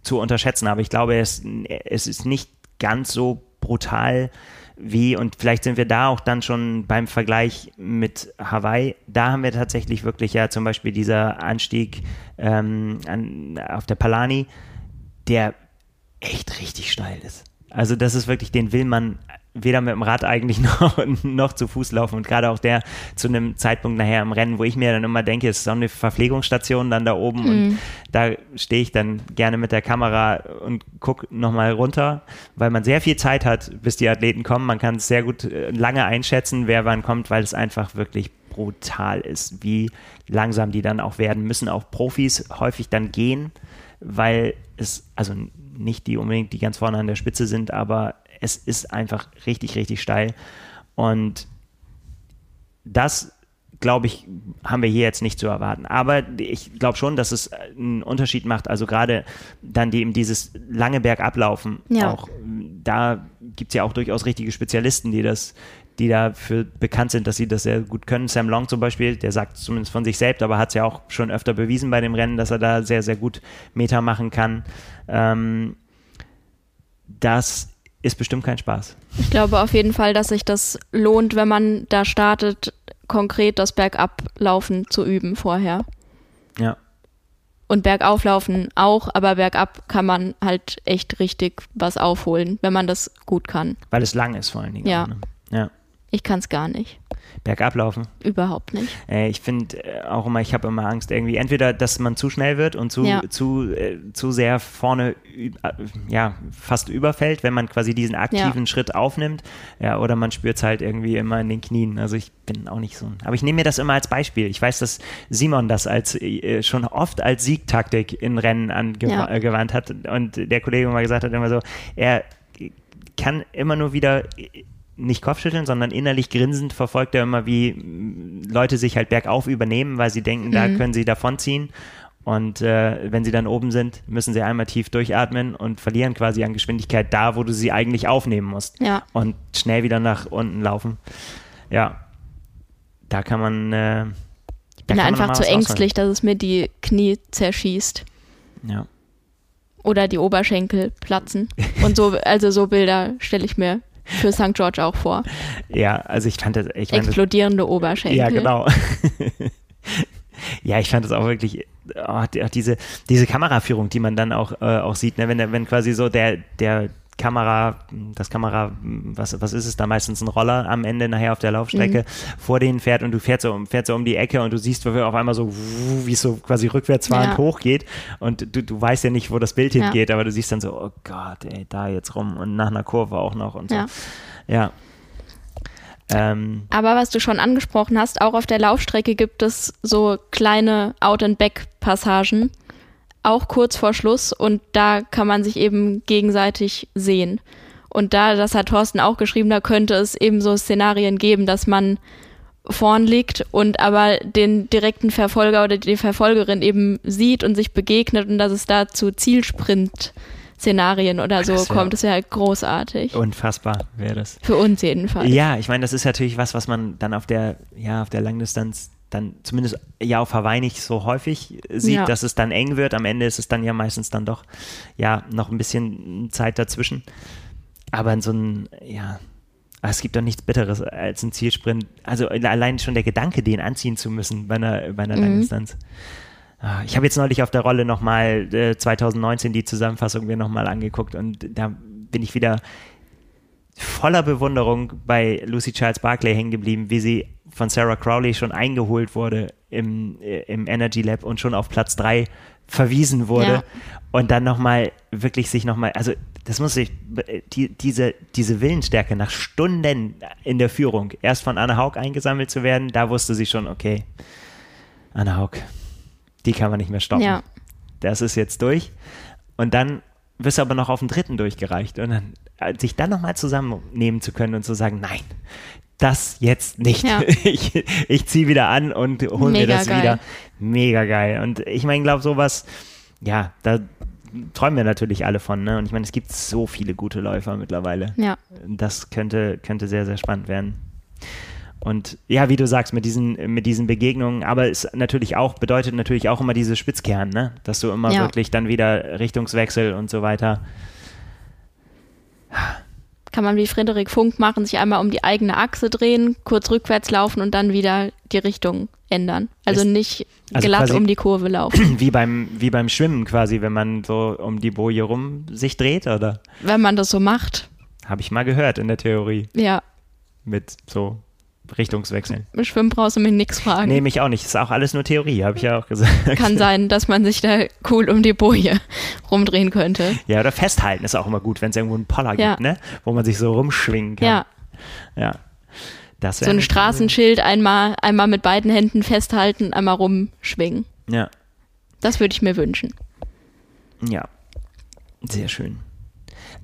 zu unterschätzen, aber ich glaube, es, es ist nicht ganz so brutal wie, und vielleicht sind wir da auch dann schon beim Vergleich mit Hawaii, da haben wir tatsächlich wirklich ja zum Beispiel dieser Anstieg ähm, an, auf der Palani, der echt richtig steil ist. Also das ist wirklich, den will man weder mit dem Rad eigentlich noch, noch zu Fuß laufen. Und gerade auch der zu einem Zeitpunkt nachher im Rennen, wo ich mir dann immer denke, es ist so eine Verpflegungsstation dann da oben mhm. und da stehe ich dann gerne mit der Kamera und gucke nochmal runter, weil man sehr viel Zeit hat, bis die Athleten kommen. Man kann es sehr gut äh, lange einschätzen, wer wann kommt, weil es einfach wirklich brutal ist, wie langsam die dann auch werden. Müssen auch Profis häufig dann gehen, weil es, also nicht die unbedingt, die ganz vorne an der Spitze sind, aber es ist einfach richtig, richtig steil. Und das, glaube ich, haben wir hier jetzt nicht zu erwarten. Aber ich glaube schon, dass es einen Unterschied macht. Also gerade dann die, eben dieses lange Bergablaufen. Ja. Auch da gibt es ja auch durchaus richtige Spezialisten, die das die dafür bekannt sind, dass sie das sehr gut können. Sam Long zum Beispiel, der sagt zumindest von sich selbst, aber hat es ja auch schon öfter bewiesen bei dem Rennen, dass er da sehr, sehr gut Meter machen kann. Ähm, das ist bestimmt kein Spaß. Ich glaube auf jeden Fall, dass sich das lohnt, wenn man da startet, konkret das Bergablaufen zu üben vorher. Ja. Und Bergauflaufen auch, aber bergab kann man halt echt richtig was aufholen, wenn man das gut kann. Weil es lang ist vor allen Dingen. Ja. Auch, ne? Ja. Ich kann es gar nicht. Bergab laufen? Überhaupt nicht. Äh, ich finde äh, auch immer, ich habe immer Angst, irgendwie entweder, dass man zu schnell wird und zu, ja. zu, äh, zu sehr vorne, äh, ja, fast überfällt, wenn man quasi diesen aktiven ja. Schritt aufnimmt. Ja, oder man spürt es halt irgendwie immer in den Knien. Also ich bin auch nicht so. Aber ich nehme mir das immer als Beispiel. Ich weiß, dass Simon das als äh, schon oft als Siegtaktik in Rennen angewandt ja. hat. Und der Kollege mal gesagt hat immer so, er kann immer nur wieder nicht Kopfschütteln, sondern innerlich grinsend verfolgt er immer, wie Leute sich halt bergauf übernehmen, weil sie denken, mhm. da können sie davonziehen. Und äh, wenn sie dann oben sind, müssen sie einmal tief durchatmen und verlieren quasi an Geschwindigkeit da, wo du sie eigentlich aufnehmen musst. Ja. Und schnell wieder nach unten laufen. Ja, da kann man. Äh, ich bin einfach zu ängstlich, dass es mir die Knie zerschießt. Ja. Oder die Oberschenkel platzen. Und so, also so Bilder stelle ich mir für St. George auch vor. Ja, also ich fand das. Ich Explodierende das, Oberschenkel. Ja, genau. ja, ich fand das auch wirklich oh, diese, diese Kameraführung, die man dann auch, äh, auch sieht, ne? wenn, wenn quasi so der, der Kamera, das Kamera, was, was ist es da meistens ein Roller am Ende nachher auf der Laufstrecke mhm. vor denen fährt und du fährst so, fährst so um die Ecke und du siehst auf einmal so, wie es so quasi rückwärts fahrend ja. hochgeht und du, du weißt ja nicht, wo das Bild ja. hingeht, aber du siehst dann so, oh Gott, ey, da jetzt rum und nach einer Kurve auch noch und so. Ja. ja. Ähm, aber was du schon angesprochen hast, auch auf der Laufstrecke gibt es so kleine Out-and-Back-Passagen auch kurz vor Schluss und da kann man sich eben gegenseitig sehen. Und da, das hat Thorsten auch geschrieben, da könnte es eben so Szenarien geben, dass man vorn liegt und aber den direkten Verfolger oder die Verfolgerin eben sieht und sich begegnet und dass es da zu Zielsprint Szenarien oder so kommt, ist ja halt großartig. Unfassbar wäre das. Für uns jedenfalls. Ja, ich meine, das ist natürlich was, was man dann auf der, ja, auf der Langdistanz dann zumindest ja auf Hawaii nicht so häufig sieht, ja. dass es dann eng wird. Am Ende ist es dann ja meistens dann doch ja noch ein bisschen Zeit dazwischen. Aber in so ein, ja, es gibt doch nichts Bitteres als ein Zielsprint. Also allein schon der Gedanke, den anziehen zu müssen bei einer, bei einer mhm. Langdistanz. Ah, ich habe jetzt neulich auf der Rolle nochmal äh, 2019 die Zusammenfassung mir nochmal angeguckt und da bin ich wieder voller Bewunderung bei Lucy Charles Barclay hängen geblieben, wie sie von Sarah Crowley schon eingeholt wurde im, äh, im Energy Lab und schon auf Platz 3 verwiesen wurde ja. und dann nochmal wirklich sich nochmal, also das muss ich, die, diese, diese Willensstärke nach Stunden in der Führung, erst von Anna Haug eingesammelt zu werden, da wusste sie schon, okay, Anna Haug, die kann man nicht mehr stoppen. Ja. Das ist jetzt durch. Und dann wirst du aber noch auf den dritten durchgereicht. Und dann, äh, sich dann nochmal zusammennehmen zu können und zu sagen, nein, das jetzt nicht. Ja. Ich, ich ziehe wieder an und hole mir das geil. wieder. Mega geil. Und ich meine, ich glaube, sowas, ja, da träumen wir natürlich alle von. Ne? Und ich meine, es gibt so viele gute Läufer mittlerweile. Ja. Das könnte, könnte sehr, sehr spannend werden. Und ja, wie du sagst, mit diesen, mit diesen Begegnungen, aber es natürlich auch, bedeutet natürlich auch immer diese Spitzkern, ne? Dass du immer ja. wirklich dann wieder Richtungswechsel und so weiter kann man wie Frederik Funk machen, sich einmal um die eigene Achse drehen, kurz rückwärts laufen und dann wieder die Richtung ändern. Also nicht also glatt um die Kurve laufen. Wie beim, wie beim Schwimmen quasi, wenn man so um die Boje rum sich dreht, oder? Wenn man das so macht. Habe ich mal gehört in der Theorie. Ja. Mit so Richtungswechseln. Schwimmen brauchst du mich nichts fragen. Nee, mich auch nicht. Das ist auch alles nur Theorie, habe ich ja auch gesagt. Kann sein, dass man sich da cool um die Boje rumdrehen könnte. Ja, oder festhalten ist auch immer gut, wenn es irgendwo einen Poller ja. gibt, ne? Wo man sich so rumschwingen kann. Ja. Ja. Das so ein Straßenschild einmal, einmal mit beiden Händen festhalten, einmal rumschwingen. Ja. Das würde ich mir wünschen. Ja. Sehr schön.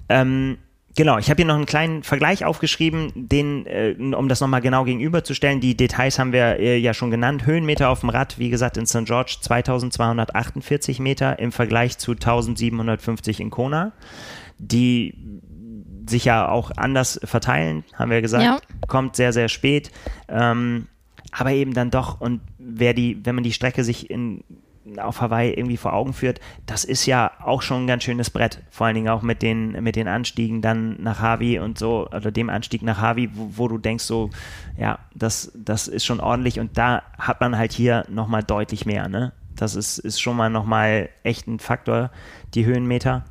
Ähm, Genau, ich habe hier noch einen kleinen Vergleich aufgeschrieben, den, äh, um das nochmal genau gegenüberzustellen. Die Details haben wir äh, ja schon genannt. Höhenmeter auf dem Rad, wie gesagt, in St. George 2248 Meter im Vergleich zu 1750 in Kona, die sich ja auch anders verteilen, haben wir gesagt. Ja. Kommt sehr, sehr spät. Ähm, aber eben dann doch, und wer die, wenn man die Strecke sich in auf Hawaii irgendwie vor Augen führt, das ist ja auch schon ein ganz schönes Brett. Vor allen Dingen auch mit den, mit den Anstiegen dann nach Hawi und so, oder dem Anstieg nach Hawi, wo, wo du denkst so, ja, das, das ist schon ordentlich und da hat man halt hier nochmal deutlich mehr, ne? Das ist, ist schon mal nochmal echt ein Faktor, die Höhenmeter.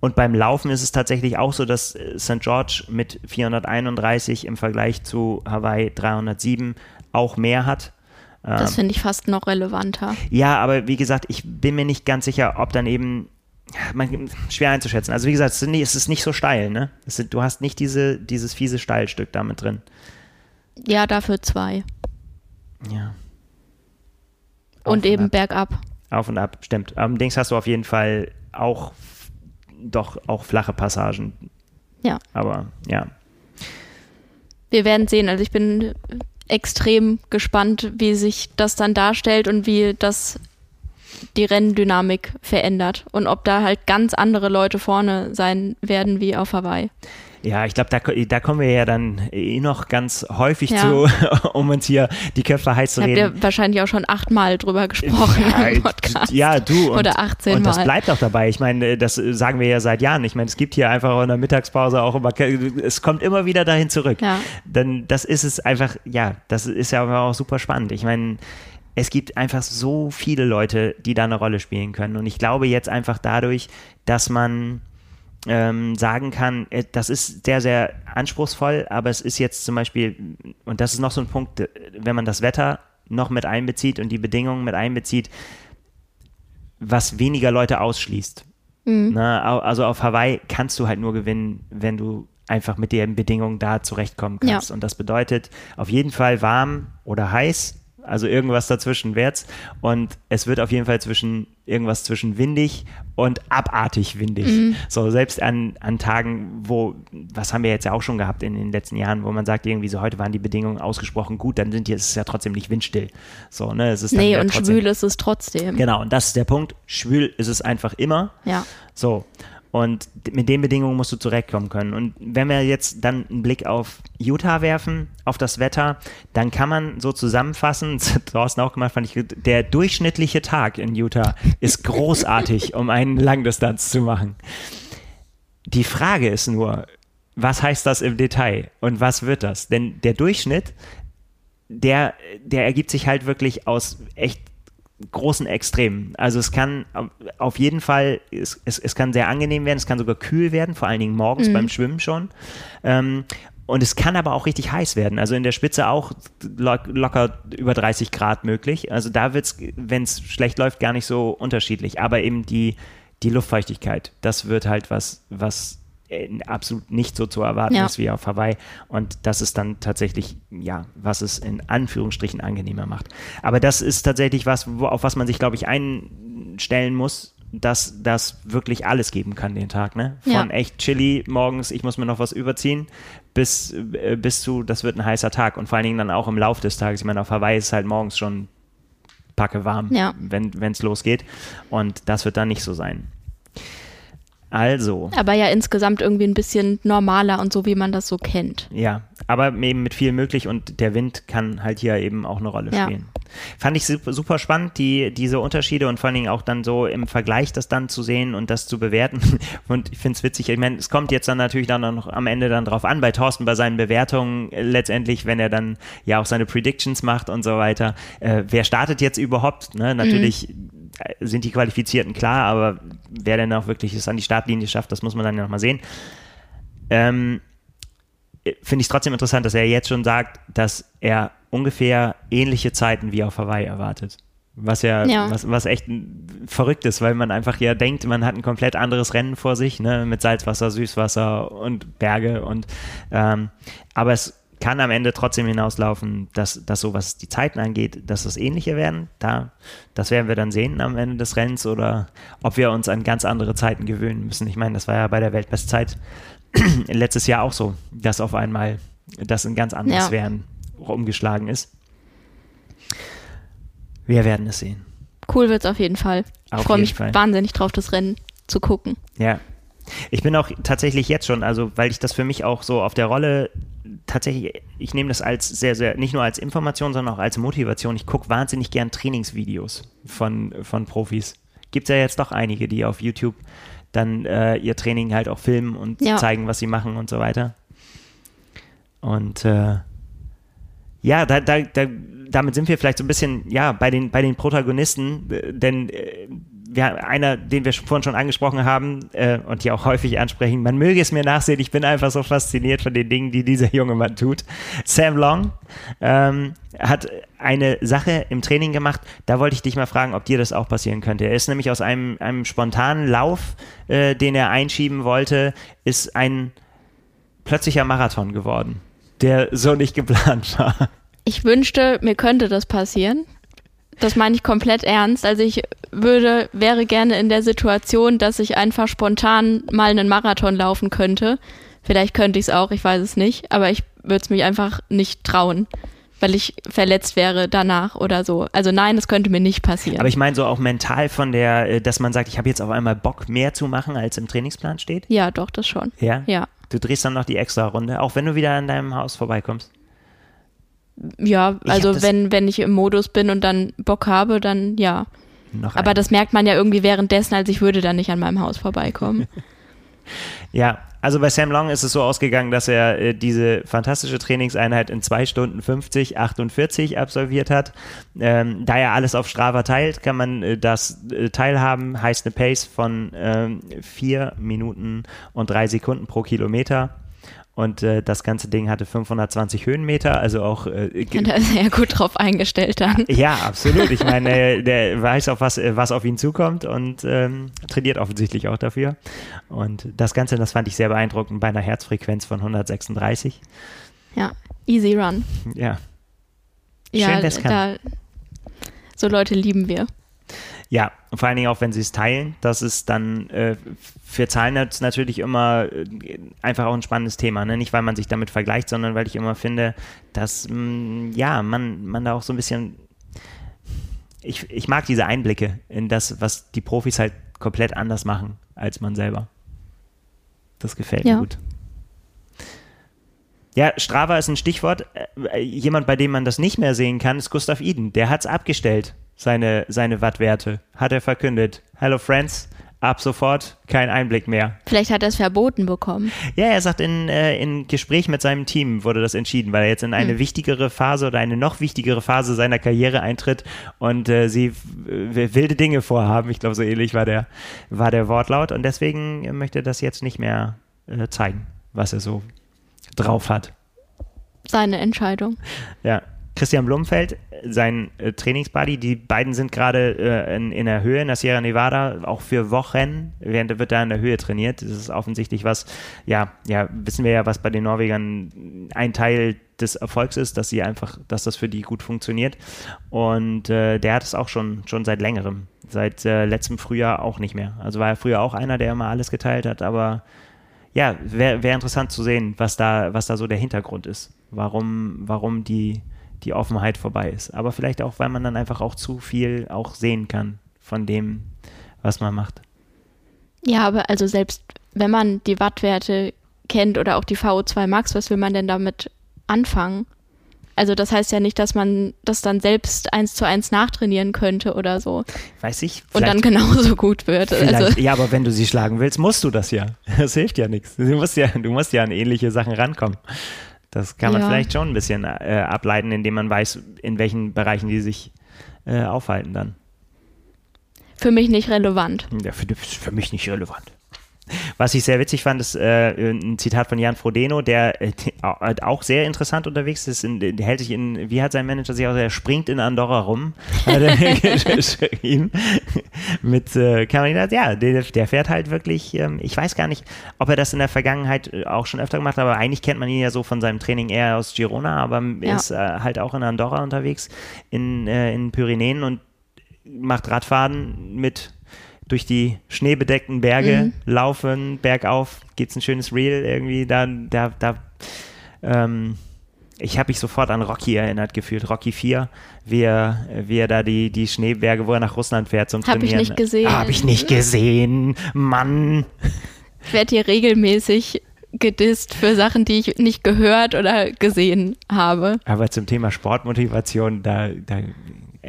Und beim Laufen ist es tatsächlich auch so, dass äh, St. George mit 431 im Vergleich zu Hawaii 307 auch mehr hat. Das ähm, finde ich fast noch relevanter. Ja, aber wie gesagt, ich bin mir nicht ganz sicher, ob dann eben man, schwer einzuschätzen. Also wie gesagt, es ist nicht, so steil, ne? Sind, du hast nicht diese, dieses fiese Steilstück damit drin. Ja, dafür zwei. Ja. und, und eben ab. bergab. Auf und ab, stimmt. Am Dings hast du auf jeden Fall auch doch auch flache Passagen. Ja. Aber ja. Wir werden sehen. Also ich bin extrem gespannt, wie sich das dann darstellt und wie das die Renndynamik verändert und ob da halt ganz andere Leute vorne sein werden wie auf Hawaii. Ja, ich glaube, da, da kommen wir ja dann eh noch ganz häufig ja. zu, um uns hier die Köpfe heiß zu reden. Habt ihr wahrscheinlich auch schon achtmal drüber gesprochen ja, im Podcast. Ja, du. Und, Oder 18 Mal. Und das bleibt auch dabei. Ich meine, das sagen wir ja seit Jahren. Ich meine, es gibt hier einfach in der Mittagspause auch immer, es kommt immer wieder dahin zurück. Ja. Dann, das ist es einfach, ja, das ist ja auch super spannend. Ich meine, es gibt einfach so viele Leute, die da eine Rolle spielen können. Und ich glaube jetzt einfach dadurch, dass man ähm, sagen kann, äh, das ist sehr, sehr anspruchsvoll, aber es ist jetzt zum Beispiel, und das ist noch so ein Punkt, äh, wenn man das Wetter noch mit einbezieht und die Bedingungen mit einbezieht, was weniger Leute ausschließt. Mhm. Na, also auf Hawaii kannst du halt nur gewinnen, wenn du einfach mit den Bedingungen da zurechtkommen kannst. Ja. Und das bedeutet auf jeden Fall warm oder heiß, also irgendwas dazwischen wird's. Und es wird auf jeden Fall zwischen irgendwas zwischen windig und abartig windig. Mhm. So, selbst an, an Tagen, wo, was haben wir jetzt ja auch schon gehabt in den letzten Jahren, wo man sagt, irgendwie so, heute waren die Bedingungen ausgesprochen gut, dann sind die, es ist ja trotzdem nicht windstill. So, ne, es ist nee, und trotzdem, schwül ist es trotzdem. Genau, und das ist der Punkt. Schwül ist es einfach immer. Ja. So. Und mit den Bedingungen musst du zurechtkommen können. Und wenn wir jetzt dann einen Blick auf Utah werfen, auf das Wetter, dann kann man so zusammenfassen, das Thorsten auch gemacht, fand ich, der durchschnittliche Tag in Utah ist großartig, um einen Langdistanz zu machen. Die Frage ist nur, was heißt das im Detail und was wird das? Denn der Durchschnitt, der, der ergibt sich halt wirklich aus echt großen Extremen. Also es kann auf jeden Fall, es, es, es kann sehr angenehm werden, es kann sogar kühl werden, vor allen Dingen morgens mhm. beim Schwimmen schon. Ähm, und es kann aber auch richtig heiß werden. Also in der Spitze auch locker über 30 Grad möglich. Also da wird es, wenn es schlecht läuft, gar nicht so unterschiedlich. Aber eben die, die Luftfeuchtigkeit, das wird halt was, was absolut nicht so zu erwarten ja. ist wie auf Hawaii. Und das ist dann tatsächlich, ja, was es in Anführungsstrichen angenehmer macht. Aber das ist tatsächlich was, wo, auf was man sich, glaube ich, einstellen muss, dass das wirklich alles geben kann den Tag, ne? Von ja. echt chilly morgens, ich muss mir noch was überziehen, bis, äh, bis zu, das wird ein heißer Tag und vor allen Dingen dann auch im Laufe des Tages. Ich meine, auf Hawaii ist es halt morgens schon packe warm, ja. wenn es losgeht. Und das wird dann nicht so sein. Also. Aber ja insgesamt irgendwie ein bisschen normaler und so, wie man das so kennt. Ja, aber eben mit viel möglich und der Wind kann halt hier eben auch eine Rolle ja. spielen. Fand ich super, spannend, die, diese Unterschiede und vor allen Dingen auch dann so im Vergleich das dann zu sehen und das zu bewerten. Und ich finde es witzig, ich meine, es kommt jetzt dann natürlich dann noch am Ende dann drauf an, bei Thorsten, bei seinen Bewertungen äh, letztendlich, wenn er dann ja auch seine Predictions macht und so weiter. Äh, wer startet jetzt überhaupt? Ne? Natürlich mhm sind die Qualifizierten klar, aber wer denn auch wirklich es an die Startlinie schafft, das muss man dann ja nochmal sehen. Ähm, Finde ich es trotzdem interessant, dass er jetzt schon sagt, dass er ungefähr ähnliche Zeiten wie auf Hawaii erwartet. Was ja, ja, Was, was echt verrückt ist, weil man einfach ja denkt, man hat ein komplett anderes Rennen vor sich, ne, mit Salzwasser, Süßwasser und Berge und ähm, aber es kann am Ende trotzdem hinauslaufen, dass, dass so was die Zeiten angeht, dass das ähnliche werden. Da, das werden wir dann sehen am Ende des Rennens oder ob wir uns an ganz andere Zeiten gewöhnen müssen. Ich meine, das war ja bei der Weltbestzeit letztes Jahr auch so, dass auf einmal das ein ganz anderes ja. Werden umgeschlagen ist. Wir werden es sehen. Cool wird es auf jeden Fall. Auf ich freue mich Fall. wahnsinnig drauf, das Rennen zu gucken. Ja, ich bin auch tatsächlich jetzt schon, also weil ich das für mich auch so auf der Rolle tatsächlich, ich nehme das als sehr, sehr, nicht nur als Information, sondern auch als Motivation. Ich gucke wahnsinnig gern Trainingsvideos von, von Profis. Gibt es ja jetzt doch einige, die auf YouTube dann äh, ihr Training halt auch filmen und ja. zeigen, was sie machen und so weiter. Und äh, ja, da, da, da, damit sind wir vielleicht so ein bisschen, ja, bei den, bei den Protagonisten, äh, denn äh, wir, einer, den wir vorhin schon angesprochen haben äh, und hier auch häufig ansprechen, man möge es mir nachsehen, ich bin einfach so fasziniert von den Dingen, die dieser junge Mann tut. Sam Long ähm, hat eine Sache im Training gemacht, da wollte ich dich mal fragen, ob dir das auch passieren könnte. Er ist nämlich aus einem, einem spontanen Lauf, äh, den er einschieben wollte, ist ein plötzlicher Marathon geworden, der so nicht geplant war. Ich wünschte, mir könnte das passieren. Das meine ich komplett ernst. Also ich würde, wäre gerne in der Situation, dass ich einfach spontan mal einen Marathon laufen könnte. Vielleicht könnte ich es auch, ich weiß es nicht, aber ich würde es mich einfach nicht trauen, weil ich verletzt wäre danach oder so. Also nein, das könnte mir nicht passieren. Aber ich meine so auch mental von der, äh, dass man sagt, ich habe jetzt auf einmal Bock mehr zu machen, als im Trainingsplan steht? Ja, doch, das schon. Ja? Ja. Du drehst dann noch die extra Runde, auch wenn du wieder an deinem Haus vorbeikommst? Ja, also wenn, wenn ich im Modus bin und dann Bock habe, dann ja. Aber das merkt man ja irgendwie währenddessen, als ich würde dann nicht an meinem Haus vorbeikommen. Ja, also bei Sam Long ist es so ausgegangen, dass er äh, diese fantastische Trainingseinheit in 2 Stunden 50, 48 absolviert hat. Ähm, da er alles auf Strava teilt, kann man äh, das äh, teilhaben. Heißt eine Pace von 4 ähm, Minuten und 3 Sekunden pro Kilometer. Und äh, das ganze Ding hatte 520 Höhenmeter, also auch. Äh, ist er ja gut drauf eingestellt dann. Ja, absolut. Ich meine, der weiß auf was, was auf ihn zukommt und ähm, trainiert offensichtlich auch dafür. Und das Ganze, das fand ich sehr beeindruckend bei einer Herzfrequenz von 136. Ja, easy run. Ja. Schön, ja, da, so Leute lieben wir. Ja, vor allen Dingen auch, wenn sie es teilen. Das ist dann äh, für Zahlennerds natürlich immer äh, einfach auch ein spannendes Thema. Ne? Nicht, weil man sich damit vergleicht, sondern weil ich immer finde, dass mh, mm, ja, man, man da auch so ein bisschen. Ich, ich mag diese Einblicke in das, was die Profis halt komplett anders machen als man selber. Das gefällt ja. mir gut. Ja, Strava ist ein Stichwort. Äh, jemand, bei dem man das nicht mehr sehen kann, ist Gustav Iden. Der hat es abgestellt seine, seine Wattwerte. Hat er verkündet. Hello Friends, ab sofort kein Einblick mehr. Vielleicht hat er es verboten bekommen. Ja, er sagt, in, äh, in Gespräch mit seinem Team wurde das entschieden, weil er jetzt in eine hm. wichtigere Phase oder eine noch wichtigere Phase seiner Karriere eintritt und äh, sie wilde Dinge vorhaben. Ich glaube, so ähnlich war der, war der Wortlaut und deswegen möchte er das jetzt nicht mehr äh, zeigen, was er so drauf hat. Seine Entscheidung. Ja. Christian Blumfeld, sein äh, Trainingsbuddy, die beiden sind gerade äh, in, in, der Höhe in der Sierra Nevada, auch für Wochen, während wird da in der Höhe trainiert. Das ist offensichtlich was, ja, ja, wissen wir ja, was bei den Norwegern ein Teil des Erfolgs ist, dass sie einfach, dass das für die gut funktioniert. Und äh, der hat es auch schon, schon seit längerem, seit äh, letztem Frühjahr auch nicht mehr. Also war er früher auch einer, der immer alles geteilt hat, aber ja, wäre wär interessant zu sehen, was da, was da so der Hintergrund ist. Warum, warum die die Offenheit vorbei ist. Aber vielleicht auch, weil man dann einfach auch zu viel auch sehen kann von dem, was man macht. Ja, aber also selbst wenn man die Wattwerte kennt oder auch die VO2 Max, was will man denn damit anfangen? Also das heißt ja nicht, dass man das dann selbst eins zu eins nachtrainieren könnte oder so. Weiß ich. Und dann genauso gut wird. Also. Ja, aber wenn du sie schlagen willst, musst du das ja. Das hilft ja nichts. Du musst ja, du musst ja an ähnliche Sachen rankommen. Das kann man ja. vielleicht schon ein bisschen äh, ableiten, indem man weiß, in welchen Bereichen die sich äh, aufhalten dann. Für mich nicht relevant. Ja, für, für mich nicht relevant. Was ich sehr witzig fand, ist äh, ein Zitat von Jan Frodeno, der äh, auch sehr interessant unterwegs ist. In, der hält sich in, wie hat sein Manager sich auch, er springt in Andorra rum, hat er geschrieben. Mit äh, Cameron, ja, der, der, fährt halt wirklich, ähm, ich weiß gar nicht, ob er das in der Vergangenheit äh, auch schon öfter gemacht hat, aber eigentlich kennt man ihn ja so von seinem Training eher aus Girona, aber ja. ist äh, halt auch in Andorra unterwegs, in, äh, in Pyrenäen und macht Radfahren mit durch die schneebedeckten Berge mhm. laufen, bergauf, gibt es ein schönes Reel irgendwie, da, da, da ähm, ich habe mich sofort an Rocky erinnert gefühlt, Rocky 4, wie er, wie er da die, die Schneeberge, wo er nach Russland fährt zum hab Trainieren. Habe ich nicht gesehen. Habe ich nicht gesehen, Mann. Ich werde hier regelmäßig gedisst für Sachen, die ich nicht gehört oder gesehen habe. Aber zum Thema Sportmotivation, da, da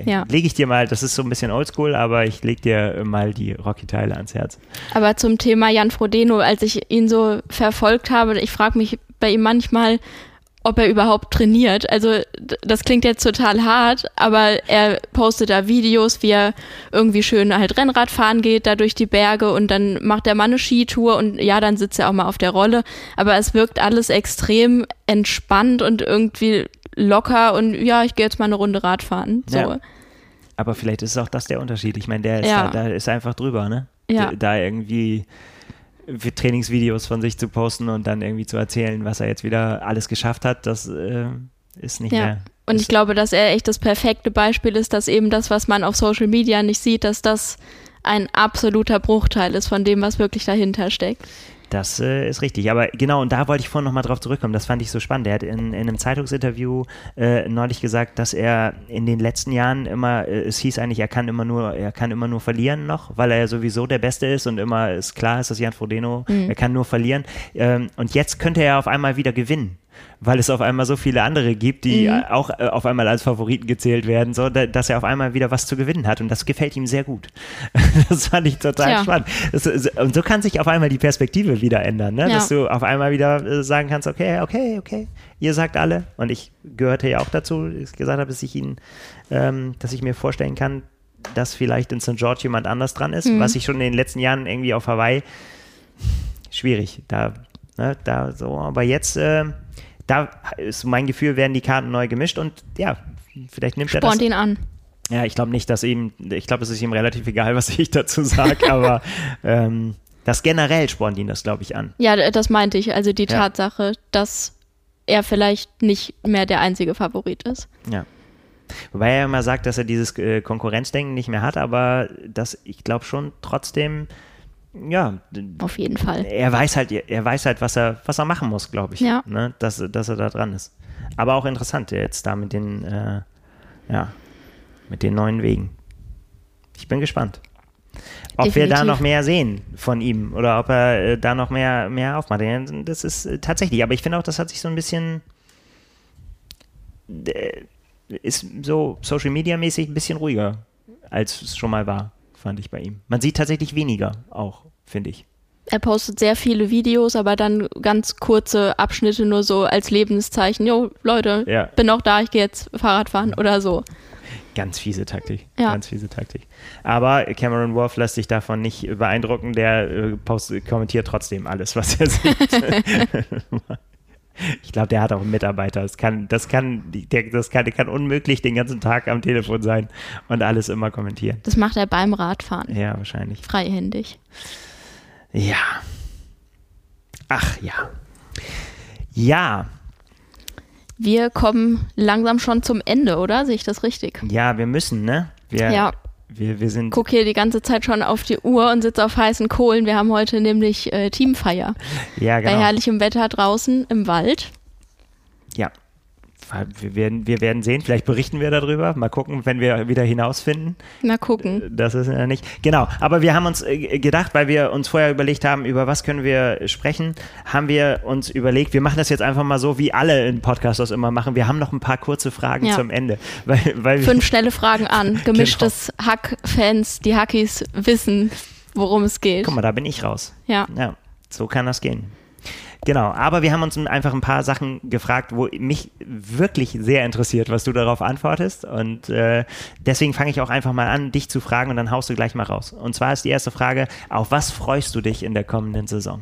ja. lege ich dir mal, das ist so ein bisschen oldschool, aber ich lege dir mal die Rocky-Teile ans Herz. Aber zum Thema Jan Frodeno, als ich ihn so verfolgt habe, ich frage mich bei ihm manchmal, ob er überhaupt trainiert. Also das klingt jetzt total hart, aber er postet da Videos, wie er irgendwie schön halt Rennrad fahren geht, da durch die Berge und dann macht er mal eine Skitour und ja, dann sitzt er auch mal auf der Rolle. Aber es wirkt alles extrem entspannt und irgendwie locker und ja, ich gehe jetzt mal eine Runde Radfahren. So. Ja. Aber vielleicht ist auch das der Unterschied. Ich meine, der ist, ja. da, da, ist einfach drüber, ne? Ja. Da irgendwie Trainingsvideos von sich zu posten und dann irgendwie zu erzählen, was er jetzt wieder alles geschafft hat, das äh, ist nicht ja. mehr. Und ich glaube, dass er echt das perfekte Beispiel ist, dass eben das, was man auf Social Media nicht sieht, dass das ein absoluter Bruchteil ist von dem, was wirklich dahinter steckt. Das äh, ist richtig. Aber genau, und da wollte ich vorhin nochmal drauf zurückkommen. Das fand ich so spannend. Er hat in, in einem Zeitungsinterview äh, neulich gesagt, dass er in den letzten Jahren immer, äh, es hieß eigentlich, er kann immer nur, er kann immer nur verlieren noch, weil er ja sowieso der Beste ist und immer ist klar ist, dass Jan Frodeno, mhm. er kann nur verlieren. Ähm, und jetzt könnte er auf einmal wieder gewinnen. Weil es auf einmal so viele andere gibt, die mhm. auch äh, auf einmal als Favoriten gezählt werden, so dass er auf einmal wieder was zu gewinnen hat und das gefällt ihm sehr gut. das fand ich total ja. spannend. Das, und so kann sich auf einmal die Perspektive wieder ändern, ne? Ja. dass du auf einmal wieder äh, sagen kannst, okay, okay, okay, ihr sagt alle und ich gehörte ja auch dazu, dass ich gesagt habe, dass ich ihn, ähm, dass ich mir vorstellen kann, dass vielleicht in St. George jemand anders dran ist, mhm. was ich schon in den letzten Jahren irgendwie auf Hawaii schwierig, da, ne, da so, aber jetzt äh, da ist mein Gefühl, werden die Karten neu gemischt und ja, vielleicht nimmt Spornt er das. ihn an. Ja, ich glaube nicht, dass ihm, ich glaube, es ist ihm relativ egal, was ich dazu sage, aber ähm, das generell spornt ihn das, glaube ich, an. Ja, das meinte ich. Also die ja. Tatsache, dass er vielleicht nicht mehr der einzige Favorit ist. Ja. Wobei er immer sagt, dass er dieses äh, Konkurrenzdenken nicht mehr hat, aber das, ich glaube schon trotzdem ja. Auf jeden Fall. Er weiß halt, er weiß halt, was er, was er machen muss, glaube ich. Ja. Ne? Dass, dass er da dran ist. Aber auch interessant jetzt da mit den, äh, ja, mit den neuen Wegen. Ich bin gespannt. Ob Definitiv. wir da noch mehr sehen von ihm oder ob er äh, da noch mehr, mehr aufmacht. Das ist äh, tatsächlich, aber ich finde auch, das hat sich so ein bisschen, äh, ist so Social Media mäßig ein bisschen ruhiger, als es schon mal war fand ich bei ihm. Man sieht tatsächlich weniger auch, finde ich. Er postet sehr viele Videos, aber dann ganz kurze Abschnitte nur so als Lebenszeichen. Jo, Leute, ja. bin auch da, ich gehe jetzt Fahrrad fahren oder so. Ganz fiese Taktik. Ja. Ganz fiese Taktik. Aber Cameron Wolf lässt sich davon nicht beeindrucken. Der äh, kommentiert trotzdem alles, was er sieht. Ich glaube, der hat auch einen Mitarbeiter. Das kann, das kann, der, das kann, der kann unmöglich den ganzen Tag am Telefon sein und alles immer kommentieren. Das macht er beim Radfahren. Ja, wahrscheinlich. Freihändig. Ja. Ach ja. Ja. Wir kommen langsam schon zum Ende, oder? Sehe ich das richtig? Ja, wir müssen, ne? Wir, ja. Wir, wir sind Guck hier die ganze Zeit schon auf die Uhr und sitze auf heißen Kohlen. Wir haben heute nämlich äh, Teamfeier. Ja, genau. Bei herrlichem Wetter draußen im Wald. Wir werden, wir werden sehen, vielleicht berichten wir darüber. Mal gucken, wenn wir wieder hinausfinden. Mal gucken. Das ist ja nicht. Genau, aber wir haben uns äh, gedacht, weil wir uns vorher überlegt haben, über was können wir sprechen, haben wir uns überlegt, wir machen das jetzt einfach mal so, wie alle in Podcasts das immer machen. Wir haben noch ein paar kurze Fragen ja. zum Ende. Weil, weil Fünf schnelle Fragen an. Gemischtes genau. Hack-Fans, die Hackies wissen, worum es geht. Guck mal, da bin ich raus. Ja. Ja, so kann das gehen. Genau, aber wir haben uns einfach ein paar Sachen gefragt, wo mich wirklich sehr interessiert, was du darauf antwortest. Und äh, deswegen fange ich auch einfach mal an, dich zu fragen und dann haust du gleich mal raus. Und zwar ist die erste Frage, auf was freust du dich in der kommenden Saison?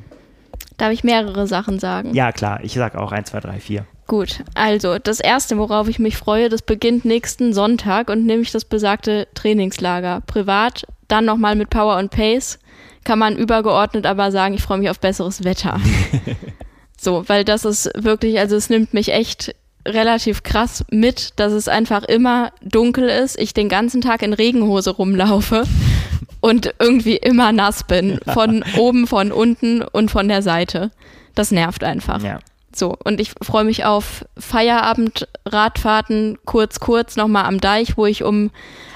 Darf ich mehrere Sachen sagen? Ja, klar. Ich sage auch 1, 2, 3, 4. Gut, also das erste, worauf ich mich freue, das beginnt nächsten Sonntag und nämlich das besagte Trainingslager. Privat, dann nochmal mit Power und Pace kann man übergeordnet aber sagen, ich freue mich auf besseres Wetter. so, weil das ist wirklich, also es nimmt mich echt relativ krass mit, dass es einfach immer dunkel ist, ich den ganzen Tag in Regenhose rumlaufe und irgendwie immer nass bin. Von oben, von unten und von der Seite. Das nervt einfach. Ja. So, und ich freue mich auf Feierabend-Radfahrten kurz, kurz nochmal am Deich, wo ich um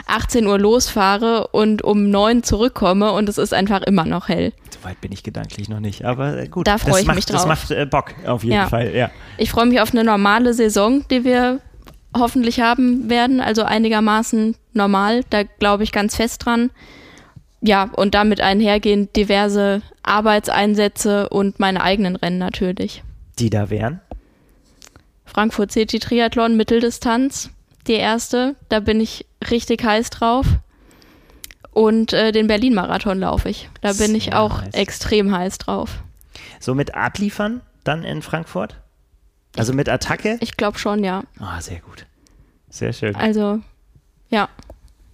18 Uhr losfahre und um 9 zurückkomme und es ist einfach immer noch hell. So weit bin ich gedanklich noch nicht, aber äh, gut. Da freue ich macht, mich drauf. Das macht äh, Bock, auf jeden ja. Fall, ja. Ich freue mich auf eine normale Saison, die wir hoffentlich haben werden, also einigermaßen normal, da glaube ich ganz fest dran. Ja, und damit einhergehend diverse Arbeitseinsätze und meine eigenen Rennen natürlich. Die da wären? Frankfurt City Triathlon Mitteldistanz, die erste. Da bin ich richtig heiß drauf. Und äh, den Berlin-Marathon laufe ich. Da bin Sehr ich auch heiß. extrem heiß drauf. So mit abliefern dann in Frankfurt? Also mit Attacke? Ich glaube schon, ja. Ah, oh, sehr gut. Sehr schön. Also, ja.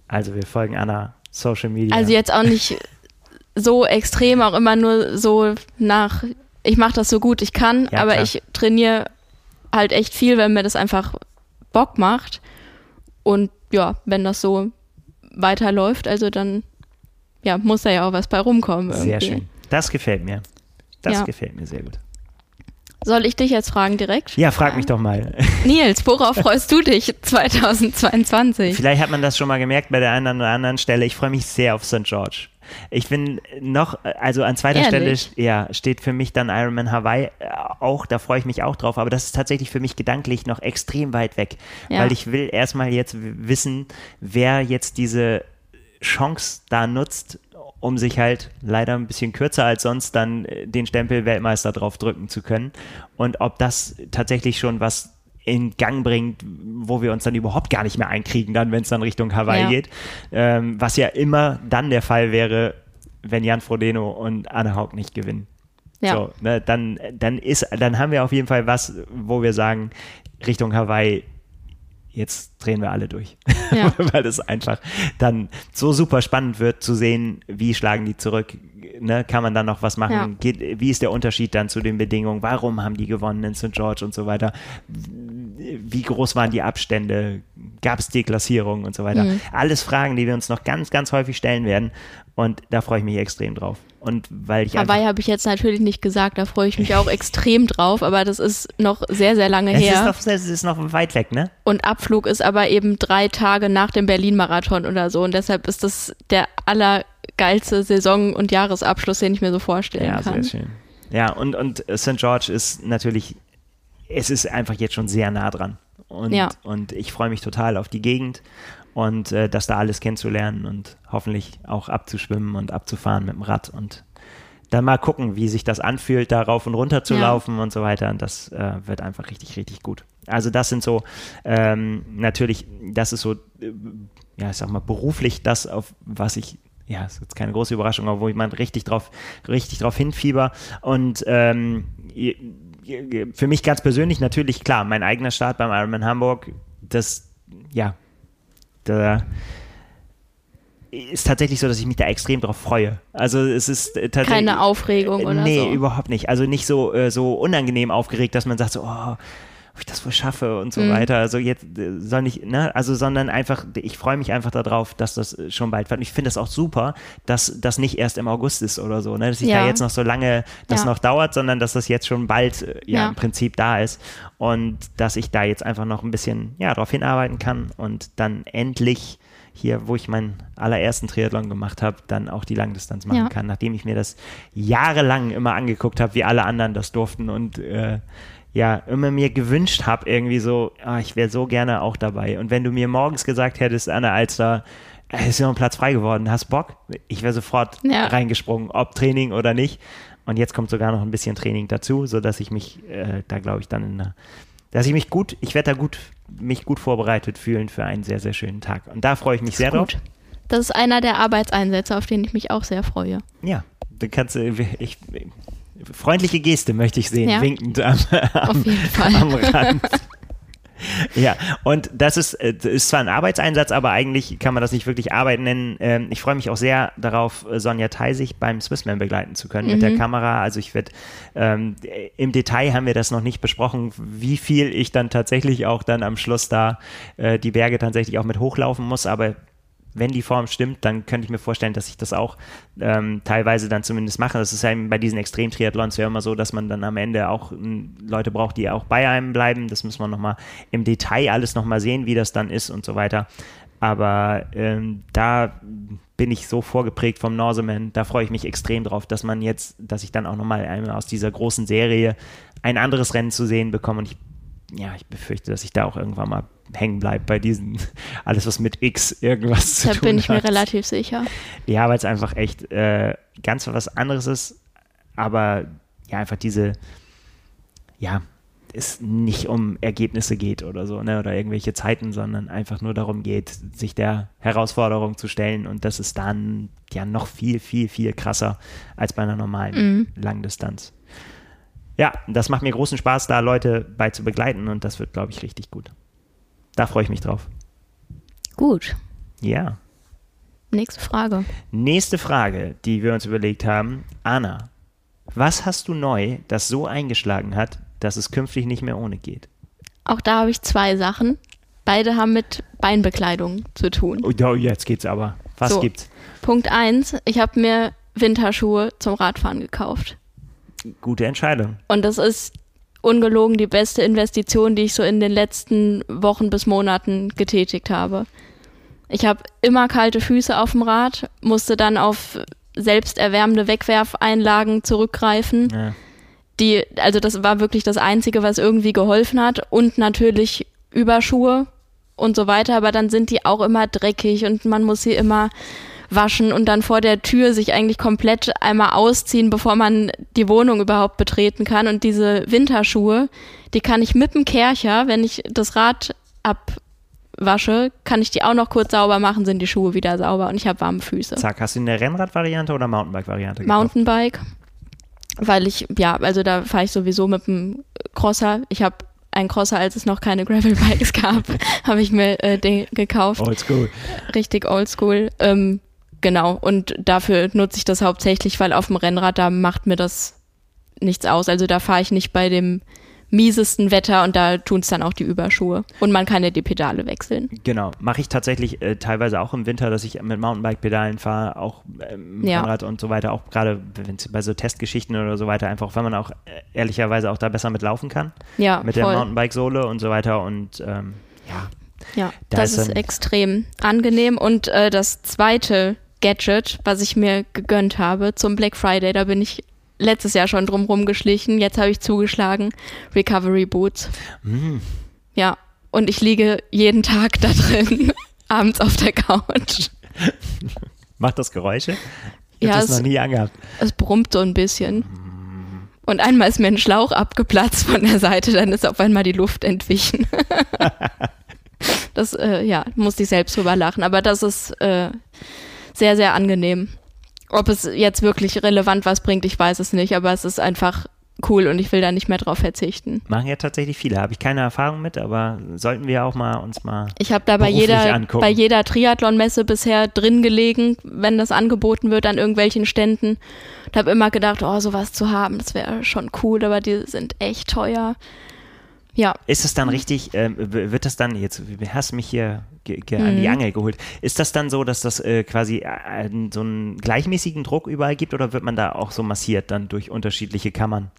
Also wir folgen Anna Social Media. Also jetzt auch nicht so extrem, auch immer nur so nach, ich mache das so gut ich kann, ja, aber klar. ich trainiere halt echt viel, wenn mir das einfach Bock macht. Und ja, wenn das so weiterläuft, also dann ja, muss da ja auch was bei rumkommen. Irgendwie. Sehr schön. Das gefällt mir. Das ja. gefällt mir sehr gut. Soll ich dich jetzt fragen direkt? Ja, frag mich doch mal. Nils, worauf freust du dich 2022? Vielleicht hat man das schon mal gemerkt bei der einen oder anderen Stelle. Ich freue mich sehr auf St. George. Ich bin noch, also an zweiter Ehrlich? Stelle ja, steht für mich dann Ironman Hawaii äh, auch, da freue ich mich auch drauf, aber das ist tatsächlich für mich gedanklich noch extrem weit weg, ja. weil ich will erstmal jetzt wissen, wer jetzt diese Chance da nutzt, um sich halt leider ein bisschen kürzer als sonst dann äh, den Stempel Weltmeister drauf drücken zu können und ob das tatsächlich schon was in Gang bringt, wo wir uns dann überhaupt gar nicht mehr einkriegen, dann, wenn es dann Richtung Hawaii ja. geht. Ähm, was ja immer dann der Fall wäre, wenn Jan Frodeno und Anne Haug nicht gewinnen. Ja. So, ne, dann, dann, ist, dann haben wir auf jeden Fall was, wo wir sagen, Richtung Hawaii, jetzt drehen wir alle durch. Ja. Weil es einfach dann so super spannend wird zu sehen, wie schlagen die zurück, ne, kann man dann noch was machen? Ja. Geht, wie ist der Unterschied dann zu den Bedingungen? Warum haben die gewonnen in St. George und so weiter? Wie groß waren die Abstände? Gab es Deklassierungen und so weiter? Mhm. Alles Fragen, die wir uns noch ganz, ganz häufig stellen werden. Und da freue ich mich extrem drauf. Und weil ich Hawaii habe ich jetzt natürlich nicht gesagt, da freue ich mich auch extrem drauf, aber das ist noch sehr, sehr lange es her. Ist noch, es ist noch weit weg, ne? Und Abflug ist aber eben drei Tage nach dem Berlin-Marathon oder so. Und deshalb ist das der aller geilste Saison- und Jahresabschluss, den ich mir so vorstellen ja, kann. Ja, sehr schön. Ja, und, und St. George ist natürlich, es ist einfach jetzt schon sehr nah dran. Und, ja. und ich freue mich total auf die Gegend und äh, das da alles kennenzulernen und hoffentlich auch abzuschwimmen und abzufahren mit dem Rad und dann mal gucken, wie sich das anfühlt, da rauf und runter zu ja. laufen und so weiter. Und das äh, wird einfach richtig, richtig gut. Also das sind so ähm, natürlich, das ist so, äh, ja, ich sag mal, beruflich das, auf was ich ja, ist jetzt keine große Überraschung, aber wo ich mal richtig drauf, richtig drauf hinfieber. Und ähm, für mich ganz persönlich natürlich klar, mein eigener Start beim Ironman Hamburg, das, ja, da ist tatsächlich so, dass ich mich da extrem drauf freue. Also es ist tatsächlich keine Aufregung oder nee, so. Nee, überhaupt nicht. Also nicht so äh, so unangenehm aufgeregt, dass man sagt so, oh, ob ich das wohl schaffe und so mhm. weiter. Also jetzt äh, soll nicht, ne, also sondern einfach, ich freue mich einfach darauf, dass das schon bald wird. Und ich finde es auch super, dass das nicht erst im August ist oder so, ne, dass ich ja. da jetzt noch so lange das ja. noch dauert, sondern dass das jetzt schon bald äh, ja, ja, im Prinzip da ist und dass ich da jetzt einfach noch ein bisschen ja darauf hinarbeiten kann und dann endlich hier, wo ich meinen allerersten Triathlon gemacht habe, dann auch die Langdistanz machen ja. kann, nachdem ich mir das jahrelang immer angeguckt habe, wie alle anderen das durften und äh, ja, immer mir gewünscht habe, irgendwie so, ah, ich wäre so gerne auch dabei. Und wenn du mir morgens gesagt hättest, Anna Alster, es ist noch ein Platz frei geworden, hast Bock? Ich wäre sofort ja. reingesprungen, ob Training oder nicht. Und jetzt kommt sogar noch ein bisschen Training dazu, sodass ich mich äh, da, glaube ich, dann in einer, dass ich mich gut, ich werde da gut, mich gut vorbereitet fühlen für einen sehr, sehr schönen Tag. Und da freue ich mich sehr gut. drauf. Das ist einer der Arbeitseinsätze, auf den ich mich auch sehr freue. Ja, du kannst, äh, ich, freundliche Geste möchte ich sehen, ja. winkend am, am, am Rand. Ja, und das ist, äh, ist zwar ein Arbeitseinsatz, aber eigentlich kann man das nicht wirklich Arbeit nennen. Ähm, ich freue mich auch sehr darauf, Sonja Theisig beim Swissman begleiten zu können mhm. mit der mhm. Kamera. Also ich werde, ähm, im Detail haben wir das noch nicht besprochen, wie viel ich dann tatsächlich auch dann am Schluss da äh, die Berge tatsächlich auch mit hochlaufen muss, aber wenn die Form stimmt, dann könnte ich mir vorstellen, dass ich das auch ähm, teilweise dann zumindest mache. Das ist ja bei diesen Extrem-Triathlons ja immer so, dass man dann am Ende auch m, Leute braucht, die auch bei einem bleiben. Das muss man nochmal im Detail alles nochmal sehen, wie das dann ist und so weiter. Aber ähm, da bin ich so vorgeprägt vom Norseman, da freue ich mich extrem drauf, dass man jetzt, dass ich dann auch nochmal aus dieser großen Serie ein anderes Rennen zu sehen bekomme. Und ich ja, ich befürchte, dass ich da auch irgendwann mal hängen bleibe bei diesen, alles was mit X irgendwas zu da tun hat. Da bin ich mir relativ sicher. Ja, weil es einfach echt äh, ganz was anderes ist, aber ja, einfach diese, ja, es nicht um Ergebnisse geht oder so, ne, oder irgendwelche Zeiten, sondern einfach nur darum geht, sich der Herausforderung zu stellen und das ist dann ja noch viel, viel, viel krasser als bei einer normalen mhm. Langdistanz ja, das macht mir großen Spaß, da Leute bei zu begleiten und das wird, glaube ich, richtig gut. Da freue ich mich drauf. Gut. Ja. Nächste Frage. Nächste Frage, die wir uns überlegt haben. Anna, was hast du neu, das so eingeschlagen hat, dass es künftig nicht mehr ohne geht? Auch da habe ich zwei Sachen. Beide haben mit Beinbekleidung zu tun. Oh, jetzt geht's aber. Was so, gibt's? Punkt eins: Ich habe mir Winterschuhe zum Radfahren gekauft gute Entscheidung. Und das ist ungelogen die beste Investition, die ich so in den letzten Wochen bis Monaten getätigt habe. Ich habe immer kalte Füße auf dem Rad, musste dann auf selbsterwärmende Wegwerfeinlagen zurückgreifen. Ja. Die, also das war wirklich das Einzige, was irgendwie geholfen hat. Und natürlich Überschuhe und so weiter, aber dann sind die auch immer dreckig und man muss sie immer waschen und dann vor der Tür sich eigentlich komplett einmal ausziehen, bevor man die Wohnung überhaupt betreten kann. Und diese Winterschuhe, die kann ich mit dem Kercher, wenn ich das Rad abwasche, kann ich die auch noch kurz sauber machen, sind die Schuhe wieder sauber und ich habe warme Füße. Zack, hast du eine Rennrad-Variante oder Mountainbike-Variante? Mountainbike, weil ich, ja, also da fahre ich sowieso mit dem Crosser. Ich habe ein Crosser, als es noch keine Gravel-Bikes gab, habe ich mir äh, den gekauft. Oldschool. Richtig oldschool. Ähm, Genau, und dafür nutze ich das hauptsächlich, weil auf dem Rennrad, da macht mir das nichts aus. Also da fahre ich nicht bei dem miesesten Wetter und da tun es dann auch die Überschuhe. Und man kann ja die Pedale wechseln. Genau, mache ich tatsächlich äh, teilweise auch im Winter, dass ich mit Mountainbike-Pedalen fahre, auch ähm, ja. Rennrad und so weiter, auch gerade bei so Testgeschichten oder so weiter, einfach weil man auch äh, ehrlicherweise auch da besser mitlaufen kann. Ja, Mit voll. der Mountainbike-Sohle und so weiter und ähm, ja. Ja, da das ist, ist extrem angenehm. Und äh, das zweite Gadget, was ich mir gegönnt habe zum Black Friday. Da bin ich letztes Jahr schon drum rumgeschlichen. Jetzt habe ich zugeschlagen. Recovery Boots. Mm. Ja, und ich liege jeden Tag da drin, abends auf der Couch. Macht das Geräusche? Ich ja, habe das noch nie angehabt. Es brummt so ein bisschen. Und einmal ist mir ein Schlauch abgeplatzt von der Seite, dann ist auf einmal die Luft entwichen. das, äh, ja, musste ich selbst drüber lachen. Aber das ist äh, sehr, sehr angenehm. Ob es jetzt wirklich relevant was bringt, ich weiß es nicht, aber es ist einfach cool und ich will da nicht mehr drauf verzichten. Machen ja tatsächlich viele. Habe ich keine Erfahrung mit, aber sollten wir auch mal uns mal. Ich habe da bei jeder, bei jeder Triathlon-Messe bisher drin gelegen, wenn das angeboten wird an irgendwelchen Ständen. Und habe immer gedacht, oh, sowas zu haben, das wäre schon cool, aber die sind echt teuer. Ja. Ist es dann richtig, äh, wird das dann, jetzt hast du mich hier mhm. an die mhm. Angel geholt, ist das dann so, dass das äh, quasi äh, so einen gleichmäßigen Druck überall gibt oder wird man da auch so massiert dann durch unterschiedliche Kammern?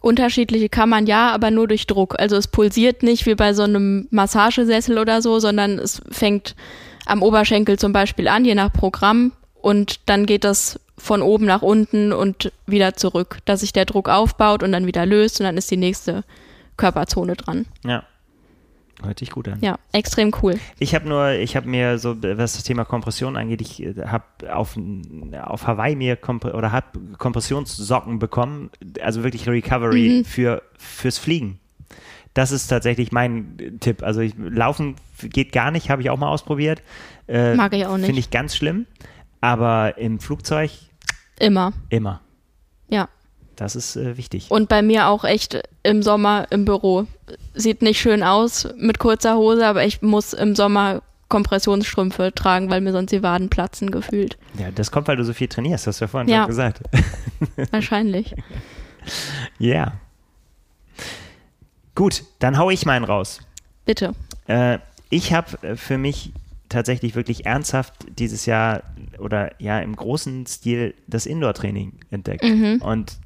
Unterschiedliche Kammern ja, aber nur durch Druck. Also es pulsiert nicht wie bei so einem Massagesessel oder so, sondern es fängt am Oberschenkel zum Beispiel an, je nach Programm, und dann geht das von oben nach unten und wieder zurück, dass sich der Druck aufbaut und dann wieder löst und dann ist die nächste Körperzone dran. Ja. Hört sich gut an. Ja, extrem cool. Ich habe nur, ich habe mir so, was das Thema Kompression angeht, ich äh, habe auf, auf Hawaii mir Komp oder habe Kompressionssocken bekommen, also wirklich Recovery mhm. für, fürs Fliegen. Das ist tatsächlich mein Tipp. Also ich, Laufen geht gar nicht, habe ich auch mal ausprobiert. Äh, Mag ich auch nicht. Finde ich ganz schlimm. Aber im Flugzeug immer. Immer. Ja. Das ist äh, wichtig. Und bei mir auch echt im Sommer im Büro. Sieht nicht schön aus mit kurzer Hose, aber ich muss im Sommer Kompressionsstrümpfe tragen, weil mir sonst die Waden platzen gefühlt. Ja, das kommt, weil du so viel trainierst, hast du ja vorhin ja. schon gesagt. Wahrscheinlich. Ja. Yeah. Gut, dann hau ich meinen raus. Bitte. Äh, ich habe äh, für mich tatsächlich wirklich ernsthaft dieses Jahr oder ja im großen Stil das Indoor-Training entdeckt. Mhm. Und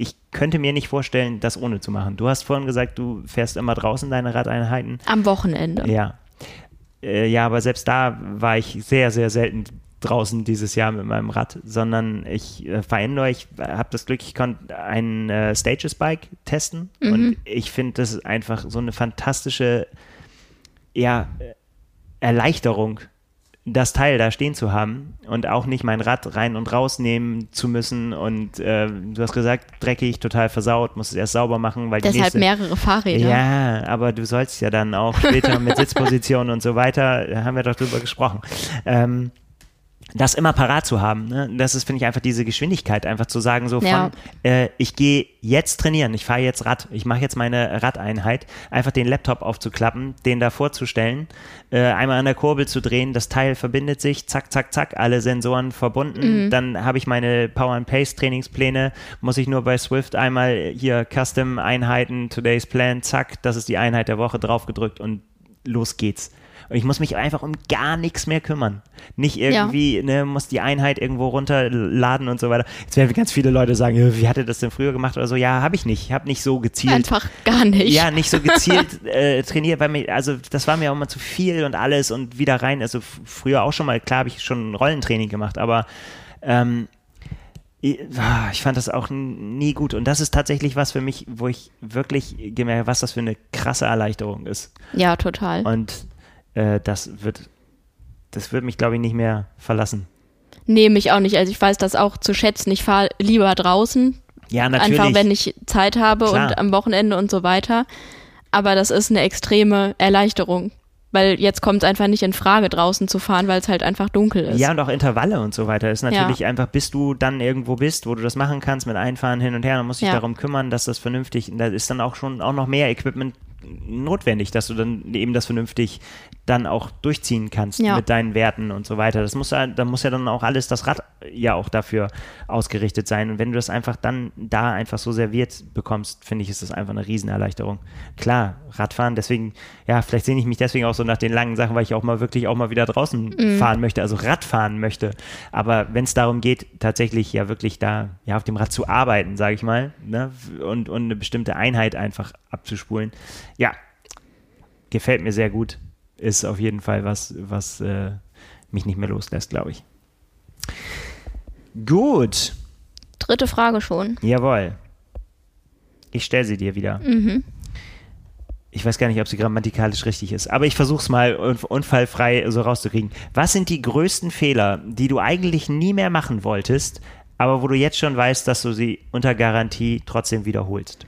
ich könnte mir nicht vorstellen, das ohne zu machen. Du hast vorhin gesagt, du fährst immer draußen deine Radeinheiten. Am Wochenende. Ja. Äh, ja, aber selbst da war ich sehr, sehr selten draußen dieses Jahr mit meinem Rad, sondern ich äh, verändere, ich habe das Glück, ich konnte ein äh, Stages Bike testen mhm. und ich finde, das ist einfach so eine fantastische ja, Erleichterung das Teil da stehen zu haben und auch nicht mein Rad rein und rausnehmen zu müssen und äh, du hast gesagt, dreckig, total versaut, muss es erst sauber machen, weil Deshalb nächste, mehrere Fahrräder. Ja, aber du sollst ja dann auch später mit Sitzposition und so weiter, haben wir doch drüber gesprochen. Ähm, das immer parat zu haben. Ne? Das ist, finde ich, einfach diese Geschwindigkeit, einfach zu sagen, so von, ja. äh, ich gehe jetzt trainieren, ich fahre jetzt Rad, ich mache jetzt meine Radeinheit, einfach den Laptop aufzuklappen, den da vorzustellen, äh, einmal an der Kurbel zu drehen, das Teil verbindet sich, zack, zack, zack, alle Sensoren verbunden, mhm. dann habe ich meine Power and Pace Trainingspläne, muss ich nur bei Swift einmal hier Custom Einheiten, Today's Plan, zack, das ist die Einheit der Woche draufgedrückt und los geht's. Und ich muss mich einfach um gar nichts mehr kümmern. Nicht irgendwie, ja. ne, muss die Einheit irgendwo runterladen und so weiter. Jetzt werden ganz viele Leute sagen, wie hat er das denn früher gemacht oder so? Ja, habe ich nicht. Ich habe nicht so gezielt. Einfach gar nicht. Ja, nicht so gezielt äh, trainiert, weil mir, also das war mir auch immer zu viel und alles und wieder rein. Also früher auch schon mal, klar habe ich schon Rollentraining gemacht, aber ähm, Ah, ich fand das auch nie gut. Und das ist tatsächlich was für mich, wo ich wirklich gemerkt habe, was das für eine krasse Erleichterung ist. Ja, total. Und äh, das wird, das wird mich, glaube ich, nicht mehr verlassen. Nee, mich auch nicht. Also ich weiß das auch zu schätzen. Ich fahre lieber draußen. Ja, natürlich. Einfach, wenn ich Zeit habe Klar. und am Wochenende und so weiter. Aber das ist eine extreme Erleichterung. Weil jetzt kommt es einfach nicht in Frage, draußen zu fahren, weil es halt einfach dunkel ist. Ja, und auch Intervalle und so weiter. ist natürlich ja. einfach, bis du dann irgendwo bist, wo du das machen kannst, mit Einfahren hin und her, dann musst du dich ja. darum kümmern, dass das vernünftig, da ist dann auch schon auch noch mehr Equipment notwendig, dass du dann eben das vernünftig dann auch durchziehen kannst ja. mit deinen Werten und so weiter. Das muss ja, da muss ja dann auch alles das Rad ja auch dafür ausgerichtet sein. Und wenn du das einfach dann da einfach so serviert bekommst, finde ich, ist das einfach eine Riesenerleichterung. Klar, Radfahren, deswegen, ja, vielleicht sehe ich mich deswegen auch so nach den langen Sachen, weil ich auch mal wirklich auch mal wieder draußen mhm. fahren möchte, also Radfahren möchte. Aber wenn es darum geht, tatsächlich ja wirklich da ja auf dem Rad zu arbeiten, sage ich mal, ne, und, und eine bestimmte Einheit einfach abzuspulen, ja, gefällt mir sehr gut. Ist auf jeden Fall was, was äh, mich nicht mehr loslässt, glaube ich. Gut. Dritte Frage schon. Jawohl. Ich stelle sie dir wieder. Mhm. Ich weiß gar nicht, ob sie grammatikalisch richtig ist, aber ich versuche es mal unfallfrei so rauszukriegen. Was sind die größten Fehler, die du eigentlich nie mehr machen wolltest, aber wo du jetzt schon weißt, dass du sie unter Garantie trotzdem wiederholst?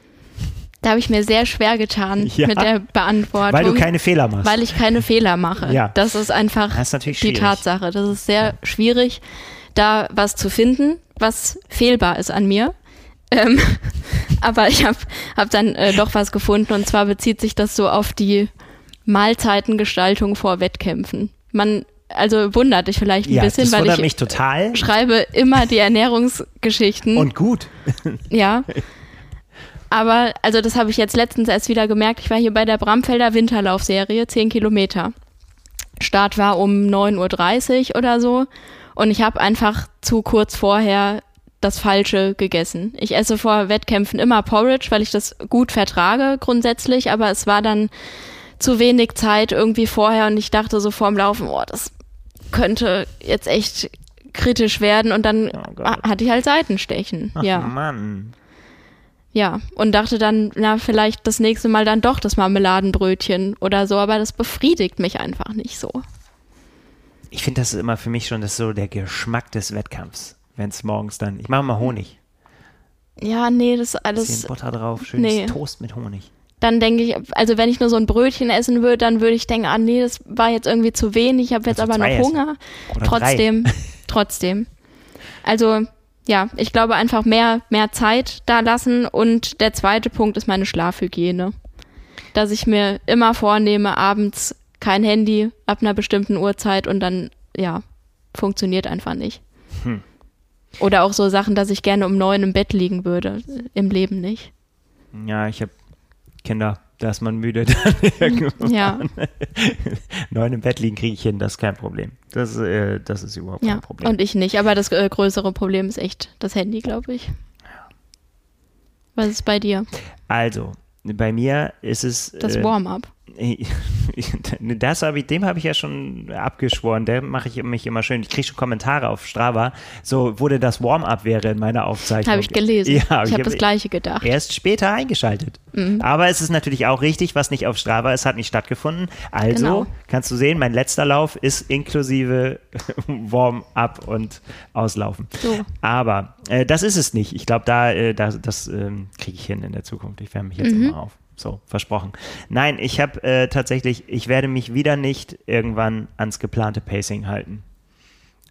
Da habe ich mir sehr schwer getan ja, mit der Beantwortung. Weil du keine Fehler machst. Weil ich keine Fehler mache. Ja. Das ist einfach das ist die Tatsache. Das ist sehr ja. schwierig, da was zu finden, was fehlbar ist an mir. Ähm, aber ich habe hab dann äh, doch was gefunden und zwar bezieht sich das so auf die Mahlzeitengestaltung vor Wettkämpfen. Man also wundert dich vielleicht ein ja, bisschen, das weil ich mich total. schreibe immer die Ernährungsgeschichten. Und gut. Ja. Aber, also das habe ich jetzt letztens erst wieder gemerkt. Ich war hier bei der Bramfelder Winterlaufserie, 10 Kilometer. Start war um 9.30 Uhr oder so. Und ich habe einfach zu kurz vorher das Falsche gegessen. Ich esse vor Wettkämpfen immer Porridge, weil ich das gut vertrage grundsätzlich, aber es war dann zu wenig Zeit irgendwie vorher und ich dachte so vorm Laufen, oh, das könnte jetzt echt kritisch werden und dann oh hatte ich halt Seitenstechen. Ach, ja. Mann. Ja, und dachte dann, na, vielleicht das nächste Mal dann doch das Marmeladenbrötchen oder so, aber das befriedigt mich einfach nicht so. Ich finde, das ist immer für mich schon das so der Geschmack des Wettkampfs, wenn es morgens dann. Ich mache mal Honig. Ja, nee, das alles. Bisschen Butter drauf, schönes nee. Toast mit Honig. Dann denke ich, also wenn ich nur so ein Brötchen essen würde, dann würde ich denken, ah nee, das war jetzt irgendwie zu wenig, ich habe jetzt aber noch Hunger. trotzdem, trotzdem. Also ja, ich glaube einfach mehr, mehr Zeit da lassen. Und der zweite Punkt ist meine Schlafhygiene. Dass ich mir immer vornehme, abends kein Handy ab einer bestimmten Uhrzeit und dann, ja, funktioniert einfach nicht. Hm. Oder auch so Sachen, dass ich gerne um neun im Bett liegen würde, im Leben nicht. Ja, ich habe Kinder da ist man müde dann irgendwann. Ja. Neun im Bett liegen kriege ich hin, das ist kein Problem. Das, äh, das ist überhaupt ja, kein Problem. Und ich nicht, aber das äh, größere Problem ist echt das Handy, glaube ich. Was ist bei dir? Also, bei mir ist es. Das äh, Warm-up. Das habe ich, dem habe ich ja schon abgeschworen. Der mache ich mich immer schön. Ich kriege schon Kommentare auf Strava. So, denn das Warm-up wäre in meiner Aufzeichnung. Habe ich gelesen. Ja, ich, ich habe das Gleiche gedacht. Erst später eingeschaltet. Mhm. Aber es ist natürlich auch richtig, was nicht auf Strava ist, hat nicht stattgefunden. Also genau. kannst du sehen, mein letzter Lauf ist inklusive Warm-up und Auslaufen. So. Aber äh, das ist es nicht. Ich glaube, da, äh, da, das äh, kriege ich hin in der Zukunft. Ich wärme mich jetzt mhm. immer auf. So, versprochen. Nein, ich habe äh, tatsächlich, ich werde mich wieder nicht irgendwann ans geplante Pacing halten.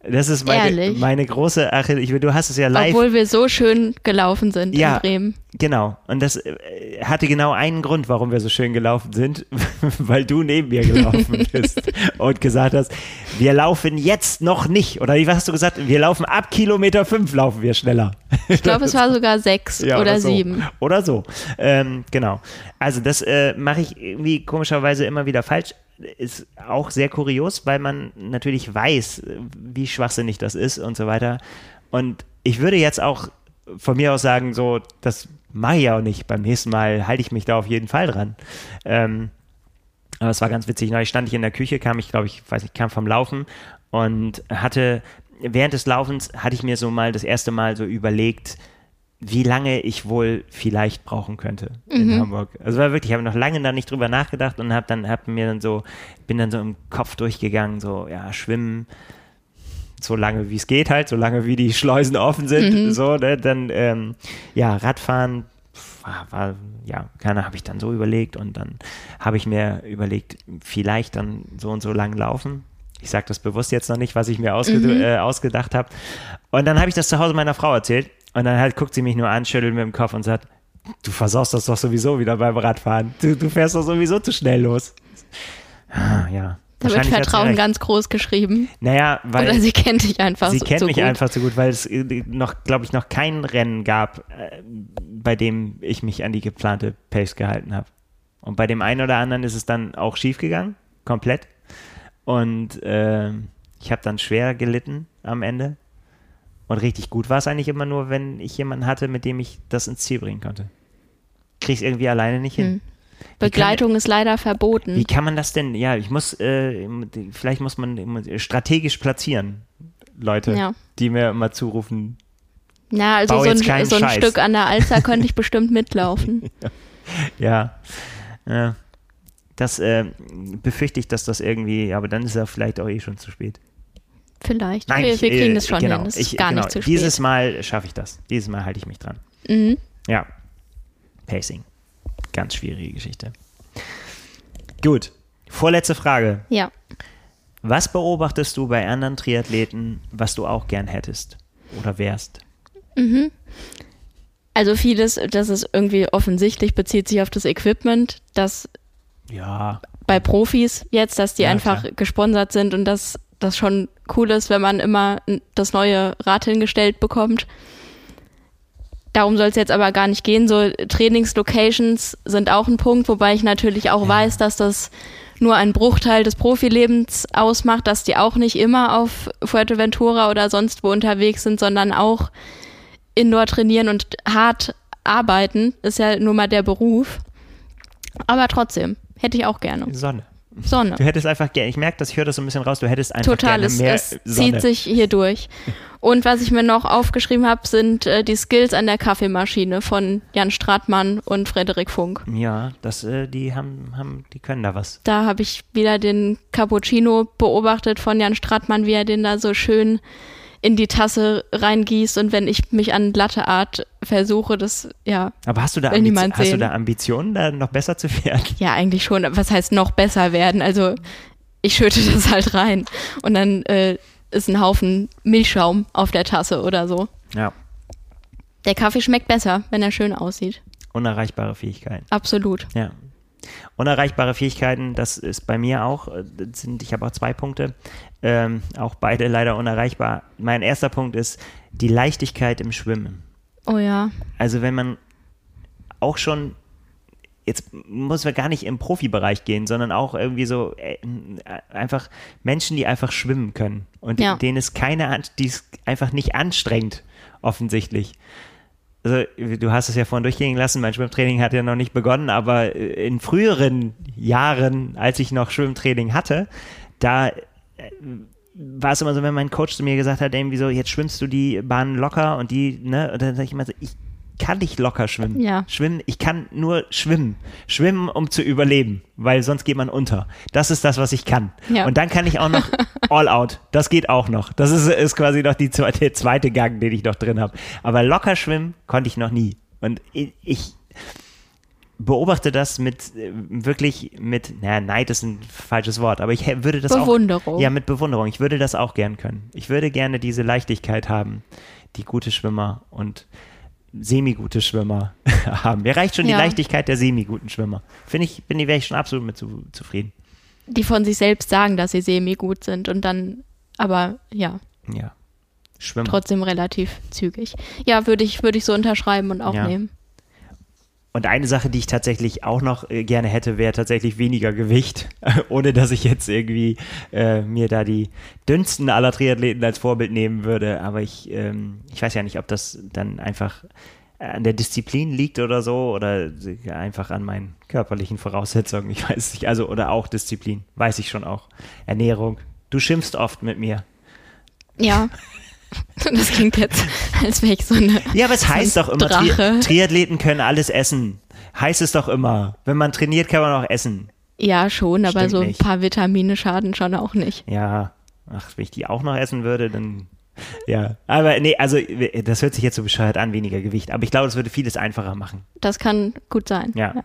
Das ist meine, meine große Achille. Ich, du hast es ja live. Obwohl wir so schön gelaufen sind ja, in Bremen. Genau. Und das äh, hatte genau einen Grund, warum wir so schön gelaufen sind, weil du neben mir gelaufen bist und gesagt hast, wir laufen jetzt noch nicht. Oder wie hast du gesagt? Wir laufen ab Kilometer fünf laufen wir schneller. Ich glaube, es war sogar sechs ja, oder, oder so. sieben. Oder so. Ähm, genau. Also das äh, mache ich irgendwie komischerweise immer wieder falsch ist auch sehr kurios, weil man natürlich weiß, wie schwachsinnig das ist und so weiter. Und ich würde jetzt auch von mir aus sagen, so, das mache ich auch nicht. Beim nächsten Mal halte ich mich da auf jeden Fall dran. Ähm, aber es war ganz witzig. Neulich stand ich in der Küche, kam ich, glaube ich, weiß nicht, kam vom Laufen und hatte, während des Laufens hatte ich mir so mal das erste Mal so überlegt, wie lange ich wohl vielleicht brauchen könnte in mhm. Hamburg. Also war wirklich, ich habe noch lange da nicht drüber nachgedacht und habe dann, habe mir dann so, bin dann so im Kopf durchgegangen, so, ja, schwimmen, so lange wie es geht halt, so lange wie die Schleusen offen sind, mhm. so, ne, dann, ähm, ja, Radfahren, war, war ja, keine habe ich dann so überlegt und dann habe ich mir überlegt, vielleicht dann so und so lang laufen. Ich sage das bewusst jetzt noch nicht, was ich mir ausge mhm. äh, ausgedacht habe. Und dann habe ich das zu Hause meiner Frau erzählt und dann halt guckt sie mich nur an, schüttelt mit dem Kopf und sagt, du versaust das doch sowieso wieder beim Radfahren. Du, du fährst doch sowieso zu schnell los. Ah, ja. Da wird Vertrauen ganz groß geschrieben. Naja, weil. Oder sie kennt dich einfach sie so, kennt so mich gut. einfach so gut, weil es äh, noch, glaube ich, noch kein Rennen gab, äh, bei dem ich mich an die geplante Pace gehalten habe. Und bei dem einen oder anderen ist es dann auch schief gegangen, komplett. Und äh, ich habe dann schwer gelitten am Ende. Und richtig gut war es eigentlich immer nur, wenn ich jemanden hatte, mit dem ich das ins Ziel bringen konnte. Krieg es irgendwie alleine nicht hin. Hm. Begleitung kann, ist leider verboten. Wie kann man das denn? Ja, ich muss, äh, vielleicht muss man strategisch platzieren, Leute, ja. die mir immer zurufen. Ja, also so ein, so ein Stück an der Alster könnte ich bestimmt mitlaufen. ja. ja. Das äh, befürchte ich, dass das irgendwie, aber dann ist er vielleicht auch eh schon zu spät. Vielleicht. Nein, wir, wir kriegen das schon genau, hin. Das ist ich, gar genau, nicht zu spät. Dieses Mal schaffe ich das. Dieses Mal halte ich mich dran. Mhm. Ja. Pacing. Ganz schwierige Geschichte. Gut. Vorletzte Frage. Ja. Was beobachtest du bei anderen Triathleten, was du auch gern hättest oder wärst? Mhm. Also vieles, das ist irgendwie offensichtlich, bezieht sich auf das Equipment, das ja. bei Profis jetzt, dass die ja, einfach klar. gesponsert sind und dass das schon cool ist, wenn man immer das neue Rad hingestellt bekommt. Darum soll es jetzt aber gar nicht gehen. So Trainingslocations sind auch ein Punkt, wobei ich natürlich auch ja. weiß, dass das nur ein Bruchteil des Profilebens ausmacht, dass die auch nicht immer auf Fuerteventura oder sonst wo unterwegs sind, sondern auch indoor trainieren und hart arbeiten. Ist ja nur mal der Beruf. Aber trotzdem, hätte ich auch gerne. Sonne. Sonne. Du hättest einfach gerne, ich merke das, ich höre das so ein bisschen raus, du hättest einfach Total, gerne es, mehr es Sonne. zieht sich hier durch. Und was ich mir noch aufgeschrieben habe, sind äh, die Skills an der Kaffeemaschine von Jan Stratmann und Frederik Funk. Ja, das, äh, die haben, haben, die können da was. Da habe ich wieder den Cappuccino beobachtet von Jan Stratmann, wie er den da so schön in die Tasse reingießt und wenn ich mich an Latte Art versuche, das ja. Aber hast du da, Ambition, hast du da Ambitionen, da noch besser zu werden? Ja, eigentlich schon. Was heißt noch besser werden? Also ich schütte das halt rein und dann äh, ist ein Haufen Milchschaum auf der Tasse oder so. Ja. Der Kaffee schmeckt besser, wenn er schön aussieht. Unerreichbare Fähigkeiten. Absolut. Ja. Unerreichbare Fähigkeiten, das ist bei mir auch, äh, sind, ich habe auch zwei Punkte, ähm, auch beide leider unerreichbar. Mein erster Punkt ist die Leichtigkeit im Schwimmen. Oh ja. Also wenn man auch schon, jetzt muss man gar nicht im Profibereich gehen, sondern auch irgendwie so äh, einfach Menschen, die einfach schwimmen können und ja. denen ist keine, die ist einfach nicht anstrengend, offensichtlich also du hast es ja vorhin durchgehen lassen, mein Schwimmtraining hat ja noch nicht begonnen, aber äh, in früheren Jahren, als ich noch Schwimmtraining hatte, da äh, war es immer so, wenn mein Coach zu mir gesagt hat, irgendwie so, jetzt schwimmst du die Bahn locker und die, ne, und dann sag ich immer so, ich kann nicht locker schwimmen. Ja. Schwimmen, ich kann nur schwimmen. Schwimmen, um zu überleben, weil sonst geht man unter. Das ist das, was ich kann. Ja. Und dann kann ich auch noch all out. Das geht auch noch. Das ist, ist quasi noch die zweite, der zweite Gang, den ich noch drin habe. Aber locker schwimmen konnte ich noch nie. Und ich, ich beobachte das mit wirklich mit, naja, Neid ist ein falsches Wort, aber ich würde das Bewunderung. auch. Ja, mit Bewunderung. Ich würde das auch gern können. Ich würde gerne diese Leichtigkeit haben, die gute Schwimmer und semi-gute Schwimmer haben. Mir reicht schon ja. die Leichtigkeit der semi-guten Schwimmer. Finde ich, bin ich, wäre ich schon absolut mit zu, zufrieden. Die von sich selbst sagen, dass sie semi-gut sind und dann, aber ja. Ja. Schwimmer. Trotzdem relativ zügig. Ja, würde ich, würde ich so unterschreiben und auch ja. nehmen. Und eine Sache, die ich tatsächlich auch noch äh, gerne hätte, wäre tatsächlich weniger Gewicht, ohne dass ich jetzt irgendwie äh, mir da die dünnsten aller Triathleten als Vorbild nehmen würde. Aber ich, ähm, ich weiß ja nicht, ob das dann einfach an der Disziplin liegt oder so oder einfach an meinen körperlichen Voraussetzungen. Ich weiß nicht. Also, oder auch Disziplin, weiß ich schon auch. Ernährung. Du schimpfst oft mit mir. Ja. Das klingt jetzt, als wäre ich so eine. Ja, aber es heißt doch immer, Tri Triathleten können alles essen. Heißt es doch immer. Wenn man trainiert, kann man auch essen. Ja, schon, aber Stimmt so ein nicht. paar Vitamine schaden schon auch nicht. Ja. Ach, wenn ich die auch noch essen würde, dann. Ja, aber nee, also das hört sich jetzt so bescheuert an, weniger Gewicht. Aber ich glaube, das würde vieles einfacher machen. Das kann gut sein. Ja. ja.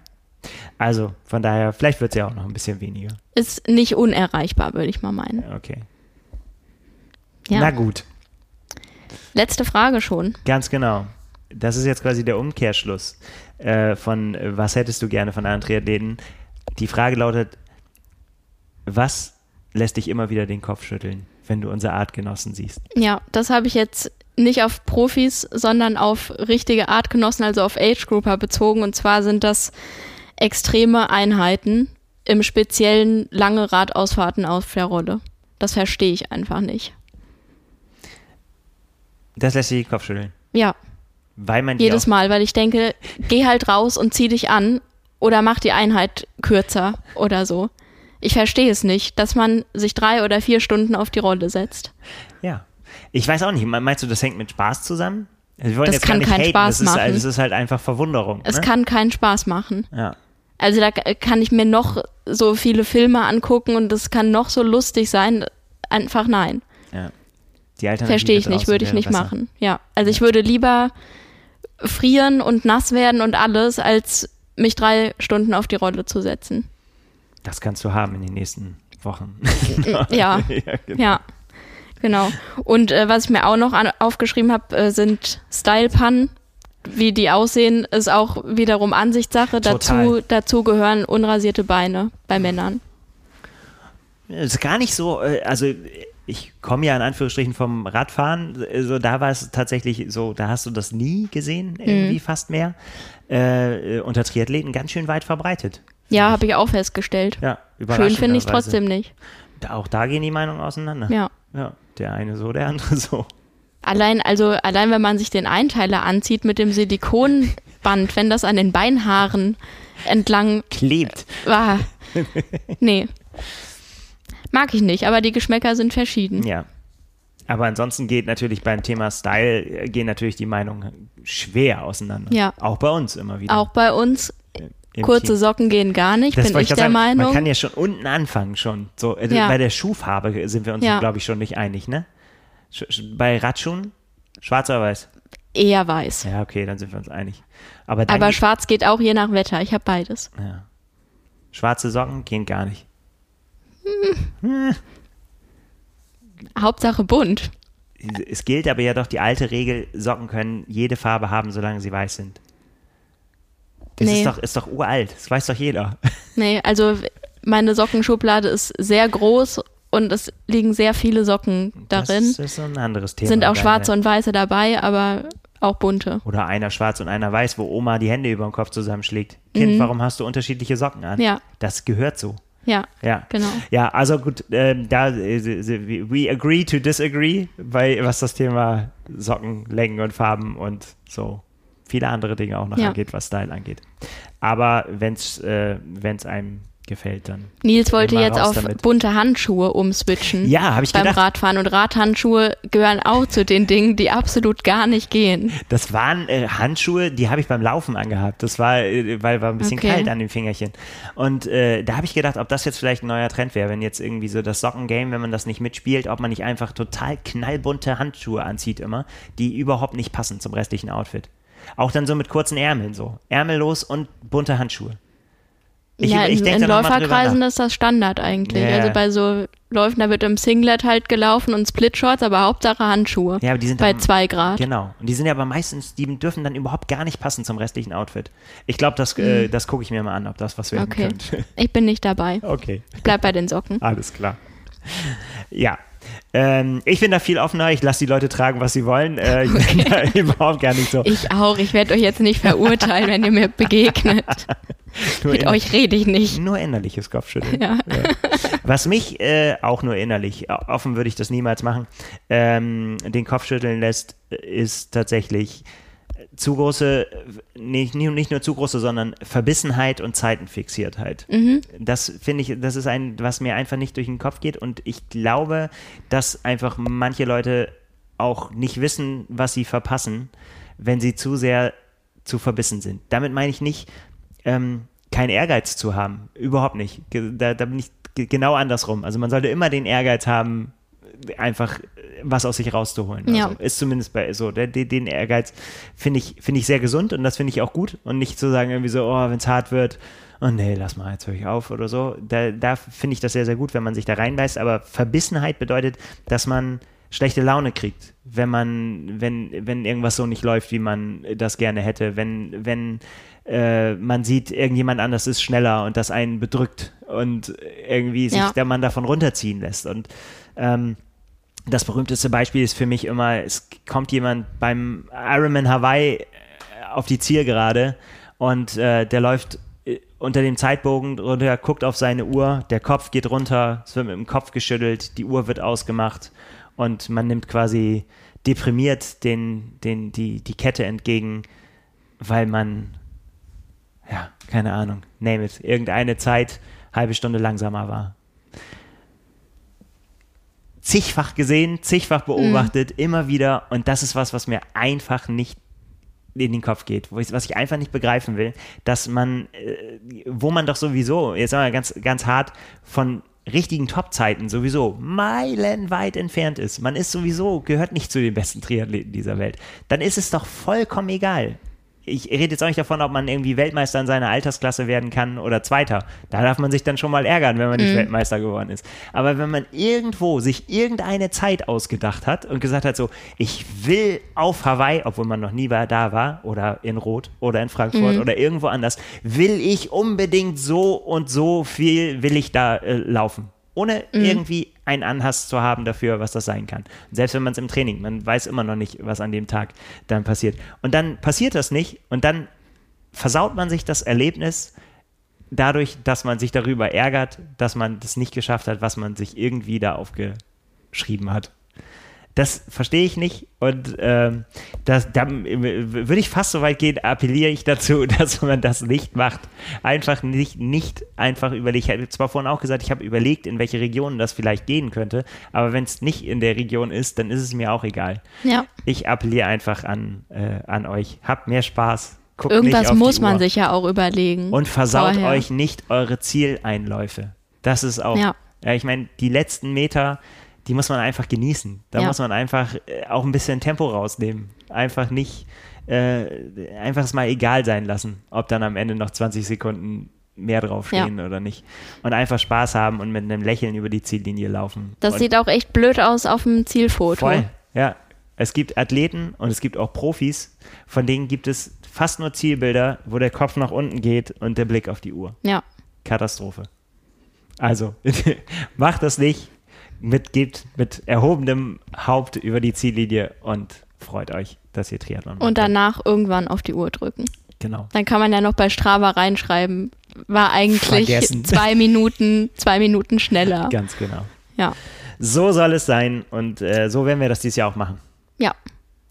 Also von daher, vielleicht wird es ja auch noch ein bisschen weniger. Ist nicht unerreichbar, würde ich mal meinen. Okay. Ja. Na gut. Letzte Frage schon. Ganz genau. Das ist jetzt quasi der Umkehrschluss äh, von was hättest du gerne von einem Triathleten? Die Frage lautet, was lässt dich immer wieder den Kopf schütteln, wenn du unsere Artgenossen siehst? Ja, das habe ich jetzt nicht auf Profis, sondern auf richtige Artgenossen, also auf Age Grouper bezogen. Und zwar sind das extreme Einheiten, im Speziellen lange Radausfahrten auf der Rolle. Das verstehe ich einfach nicht. Das lässt sich den Kopf schütteln. Ja. Weil man Jedes Mal, weil ich denke, geh halt raus und zieh dich an oder mach die Einheit kürzer oder so. Ich verstehe es nicht, dass man sich drei oder vier Stunden auf die Rolle setzt. Ja. Ich weiß auch nicht, meinst du, das hängt mit Spaß zusammen? Also das kann keinen haten. Spaß das machen. Ist, das ist halt einfach Verwunderung. Es ne? kann keinen Spaß machen. Ja. Also da kann ich mir noch so viele Filme angucken und das kann noch so lustig sein. Einfach nein. Ja. Die Verstehe ich nicht, würde ich nicht besser. machen. Ja, also ich würde lieber frieren und nass werden und alles, als mich drei Stunden auf die Rolle zu setzen. Das kannst du haben in den nächsten Wochen. ja, ja, genau. ja, genau. Und äh, was ich mir auch noch an, aufgeschrieben habe, äh, sind Style-Pun. Wie die aussehen, ist auch wiederum Ansichtssache. Dazu, dazu gehören unrasierte Beine bei Männern. Das ist gar nicht so, äh, also ich komme ja in Anführungsstrichen vom Radfahren, also da war es tatsächlich so, da hast du das nie gesehen, irgendwie mhm. fast mehr. Äh, unter Triathleten ganz schön weit verbreitet. Ja, habe ich auch festgestellt. Ja, Schön finde ich es trotzdem nicht. Da, auch da gehen die Meinungen auseinander. Ja. Ja, der eine so, der andere so. Allein, also allein wenn man sich den Einteiler anzieht mit dem Silikonband, wenn das an den Beinhaaren entlang klebt. War. Nee. Mag ich nicht, aber die Geschmäcker sind verschieden. Ja. Aber ansonsten geht natürlich beim Thema Style, äh, gehen natürlich die Meinungen schwer auseinander. Ja. Auch bei uns immer wieder. Auch bei uns. Kurze Team. Socken gehen gar nicht, das bin ich, der sagen, Meinung. Man kann ja schon unten anfangen schon. So, äh, ja. Bei der Schuhfarbe sind wir uns, ja. glaube ich, schon nicht einig, ne? Bei Radschuhen, schwarz oder weiß? Eher weiß. Ja, okay, dann sind wir uns einig. Aber, Aber schwarz geht auch je nach Wetter. Ich habe beides. Ja. Schwarze Socken gehen gar nicht. Hauptsache bunt. Es gilt aber ja doch die alte Regel, Socken können jede Farbe haben, solange sie weiß sind. Das nee. ist, doch, ist doch uralt, das weiß doch jeder. Nee, also meine Sockenschublade ist sehr groß und es liegen sehr viele Socken darin. Das ist ein anderes Thema. Sind auch schwarze und weiße dabei, aber auch bunte. Oder einer schwarz und einer weiß, wo Oma die Hände über den Kopf zusammenschlägt. Kind, mhm. warum hast du unterschiedliche Socken an? Ja. Das gehört so. Ja, ja, genau. Ja, also gut, ähm, da äh, we agree to disagree, bei was das Thema Sockenlängen und Farben und so viele andere Dinge auch noch ja. angeht, was Style angeht. Aber wenn es äh, einem gefällt, dann. Nils wollte jetzt auf damit. bunte Handschuhe umswitchen. Ja, habe ich beim gedacht. Radfahren und Radhandschuhe gehören auch zu den Dingen, die absolut gar nicht gehen. Das waren äh, Handschuhe, die habe ich beim Laufen angehabt. Das war, äh, weil war ein bisschen okay. kalt an den Fingerchen. Und äh, da habe ich gedacht, ob das jetzt vielleicht ein neuer Trend wäre, wenn jetzt irgendwie so das Sockengame, wenn man das nicht mitspielt, ob man nicht einfach total knallbunte Handschuhe anzieht immer, die überhaupt nicht passen zum restlichen Outfit. Auch dann so mit kurzen Ärmeln so. Ärmellos und bunte Handschuhe. Ich, ja, ich in, in Läuferkreisen ist das Standard eigentlich. Yeah. Also bei so Läufen, da wird im Singlet halt gelaufen und Splitshorts, aber Hauptsache Handschuhe. Ja, aber die sind bei zwei Grad. Genau. Und die sind ja aber meistens, die dürfen dann überhaupt gar nicht passen zum restlichen Outfit. Ich glaube, das, mhm. äh, das gucke ich mir mal an, ob das was werden okay. könnte. Ich bin nicht dabei. Okay. Ich bleib bei den Socken. Alles klar. Ja. Ähm, ich bin da viel offener. Ich lasse die Leute tragen, was sie wollen. Äh, ich bin da überhaupt gar nicht so. Ich auch. Ich werde euch jetzt nicht verurteilen, wenn ihr mir begegnet. Mit euch rede ich nicht. Nur innerliches Kopfschütteln. Ja. Ja. Was mich äh, auch nur innerlich, offen würde ich das niemals machen, ähm, den Kopf schütteln lässt, ist tatsächlich zu große, nicht, nicht nur zu große, sondern Verbissenheit und Zeitenfixiertheit. Mhm. Das finde ich, das ist ein, was mir einfach nicht durch den Kopf geht und ich glaube, dass einfach manche Leute auch nicht wissen, was sie verpassen, wenn sie zu sehr zu verbissen sind. Damit meine ich nicht, ähm, keinen Ehrgeiz zu haben. Überhaupt nicht. Da, da bin ich genau andersrum. Also man sollte immer den Ehrgeiz haben, einfach was aus sich rauszuholen. Ja. Also ist zumindest bei so, der, den Ehrgeiz finde ich, finde ich sehr gesund und das finde ich auch gut und nicht zu sagen irgendwie so, oh, wenn es hart wird, oh nee, lass mal, jetzt höre ich auf oder so. Da, da finde ich das sehr, sehr gut, wenn man sich da reinbeißt, aber Verbissenheit bedeutet, dass man schlechte Laune kriegt, wenn man, wenn, wenn irgendwas so nicht läuft, wie man das gerne hätte, wenn, wenn äh, man sieht, irgendjemand anders ist schneller und das einen bedrückt und irgendwie sich ja. der Mann davon runterziehen lässt. Und ähm, das berühmteste Beispiel ist für mich immer, es kommt jemand beim Ironman Hawaii äh, auf die Zielgerade und äh, der läuft äh, unter dem Zeitbogen runter, guckt auf seine Uhr, der Kopf geht runter, es wird mit dem Kopf geschüttelt, die Uhr wird ausgemacht und man nimmt quasi deprimiert den, den, die, die Kette entgegen, weil man, ja, keine Ahnung, name it, irgendeine Zeit halbe Stunde langsamer war zigfach gesehen, zigfach beobachtet, mhm. immer wieder. Und das ist was, was mir einfach nicht in den Kopf geht, ich, was ich einfach nicht begreifen will, dass man, äh, wo man doch sowieso, jetzt sagen wir ganz, ganz hart, von richtigen Top-Zeiten sowieso meilenweit entfernt ist. Man ist sowieso, gehört nicht zu den besten Triathleten dieser Welt. Dann ist es doch vollkommen egal ich rede jetzt auch nicht davon, ob man irgendwie Weltmeister in seiner Altersklasse werden kann oder Zweiter. Da darf man sich dann schon mal ärgern, wenn man nicht mhm. Weltmeister geworden ist. Aber wenn man irgendwo sich irgendeine Zeit ausgedacht hat und gesagt hat, so, ich will auf Hawaii, obwohl man noch nie da war, oder in Rot oder in Frankfurt mhm. oder irgendwo anders, will ich unbedingt so und so viel will ich da äh, laufen ohne mhm. irgendwie einen Anhass zu haben dafür, was das sein kann. selbst wenn man es im Training, man weiß immer noch nicht, was an dem Tag dann passiert. Und dann passiert das nicht und dann versaut man sich das Erlebnis dadurch, dass man sich darüber ärgert, dass man das nicht geschafft hat, was man sich irgendwie da aufgeschrieben hat. Das verstehe ich nicht und ähm, das, da würde ich fast so weit gehen, appelliere ich dazu, dass man das nicht macht. Einfach nicht, nicht einfach überlegt. Ich habe zwar vorhin auch gesagt, ich habe überlegt, in welche Regionen das vielleicht gehen könnte, aber wenn es nicht in der Region ist, dann ist es mir auch egal. Ja. Ich appelliere einfach an, äh, an euch. Habt mehr Spaß. Guckt Irgendwas muss man sich ja auch überlegen. Und versaut vorher. euch nicht eure Zieleinläufe. Das ist auch. Ja. ja ich meine, die letzten Meter die muss man einfach genießen. Da ja. muss man einfach äh, auch ein bisschen Tempo rausnehmen. Einfach nicht, äh, einfach es mal egal sein lassen, ob dann am Ende noch 20 Sekunden mehr draufstehen ja. oder nicht. Und einfach Spaß haben und mit einem Lächeln über die Ziellinie laufen. Das und sieht auch echt blöd aus auf dem Zielfoto. Voll, ja. Es gibt Athleten und es gibt auch Profis, von denen gibt es fast nur Zielbilder, wo der Kopf nach unten geht und der Blick auf die Uhr. Ja. Katastrophe. Also, macht das nicht mitgebt mit erhobenem Haupt über die Ziellinie und freut euch, dass ihr Triathlon macht. Und danach irgendwann auf die Uhr drücken. Genau. Dann kann man ja noch bei Strava reinschreiben, war eigentlich Vergessen. zwei Minuten, zwei Minuten schneller. Ganz genau. Ja. So soll es sein und äh, so werden wir das dieses Jahr auch machen. Ja.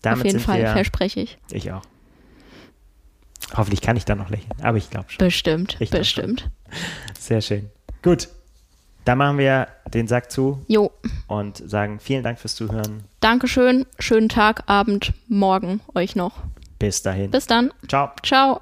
Damit auf jeden Fall, wir, verspreche ich. Ich auch. Hoffentlich kann ich da noch lächeln, aber ich glaube schon. Bestimmt, ich bestimmt. Schon. Sehr schön. Gut, da machen wir den Sack zu. Jo. Und sagen vielen Dank fürs Zuhören. Dankeschön. Schönen Tag, Abend, Morgen euch noch. Bis dahin. Bis dann. Ciao. Ciao.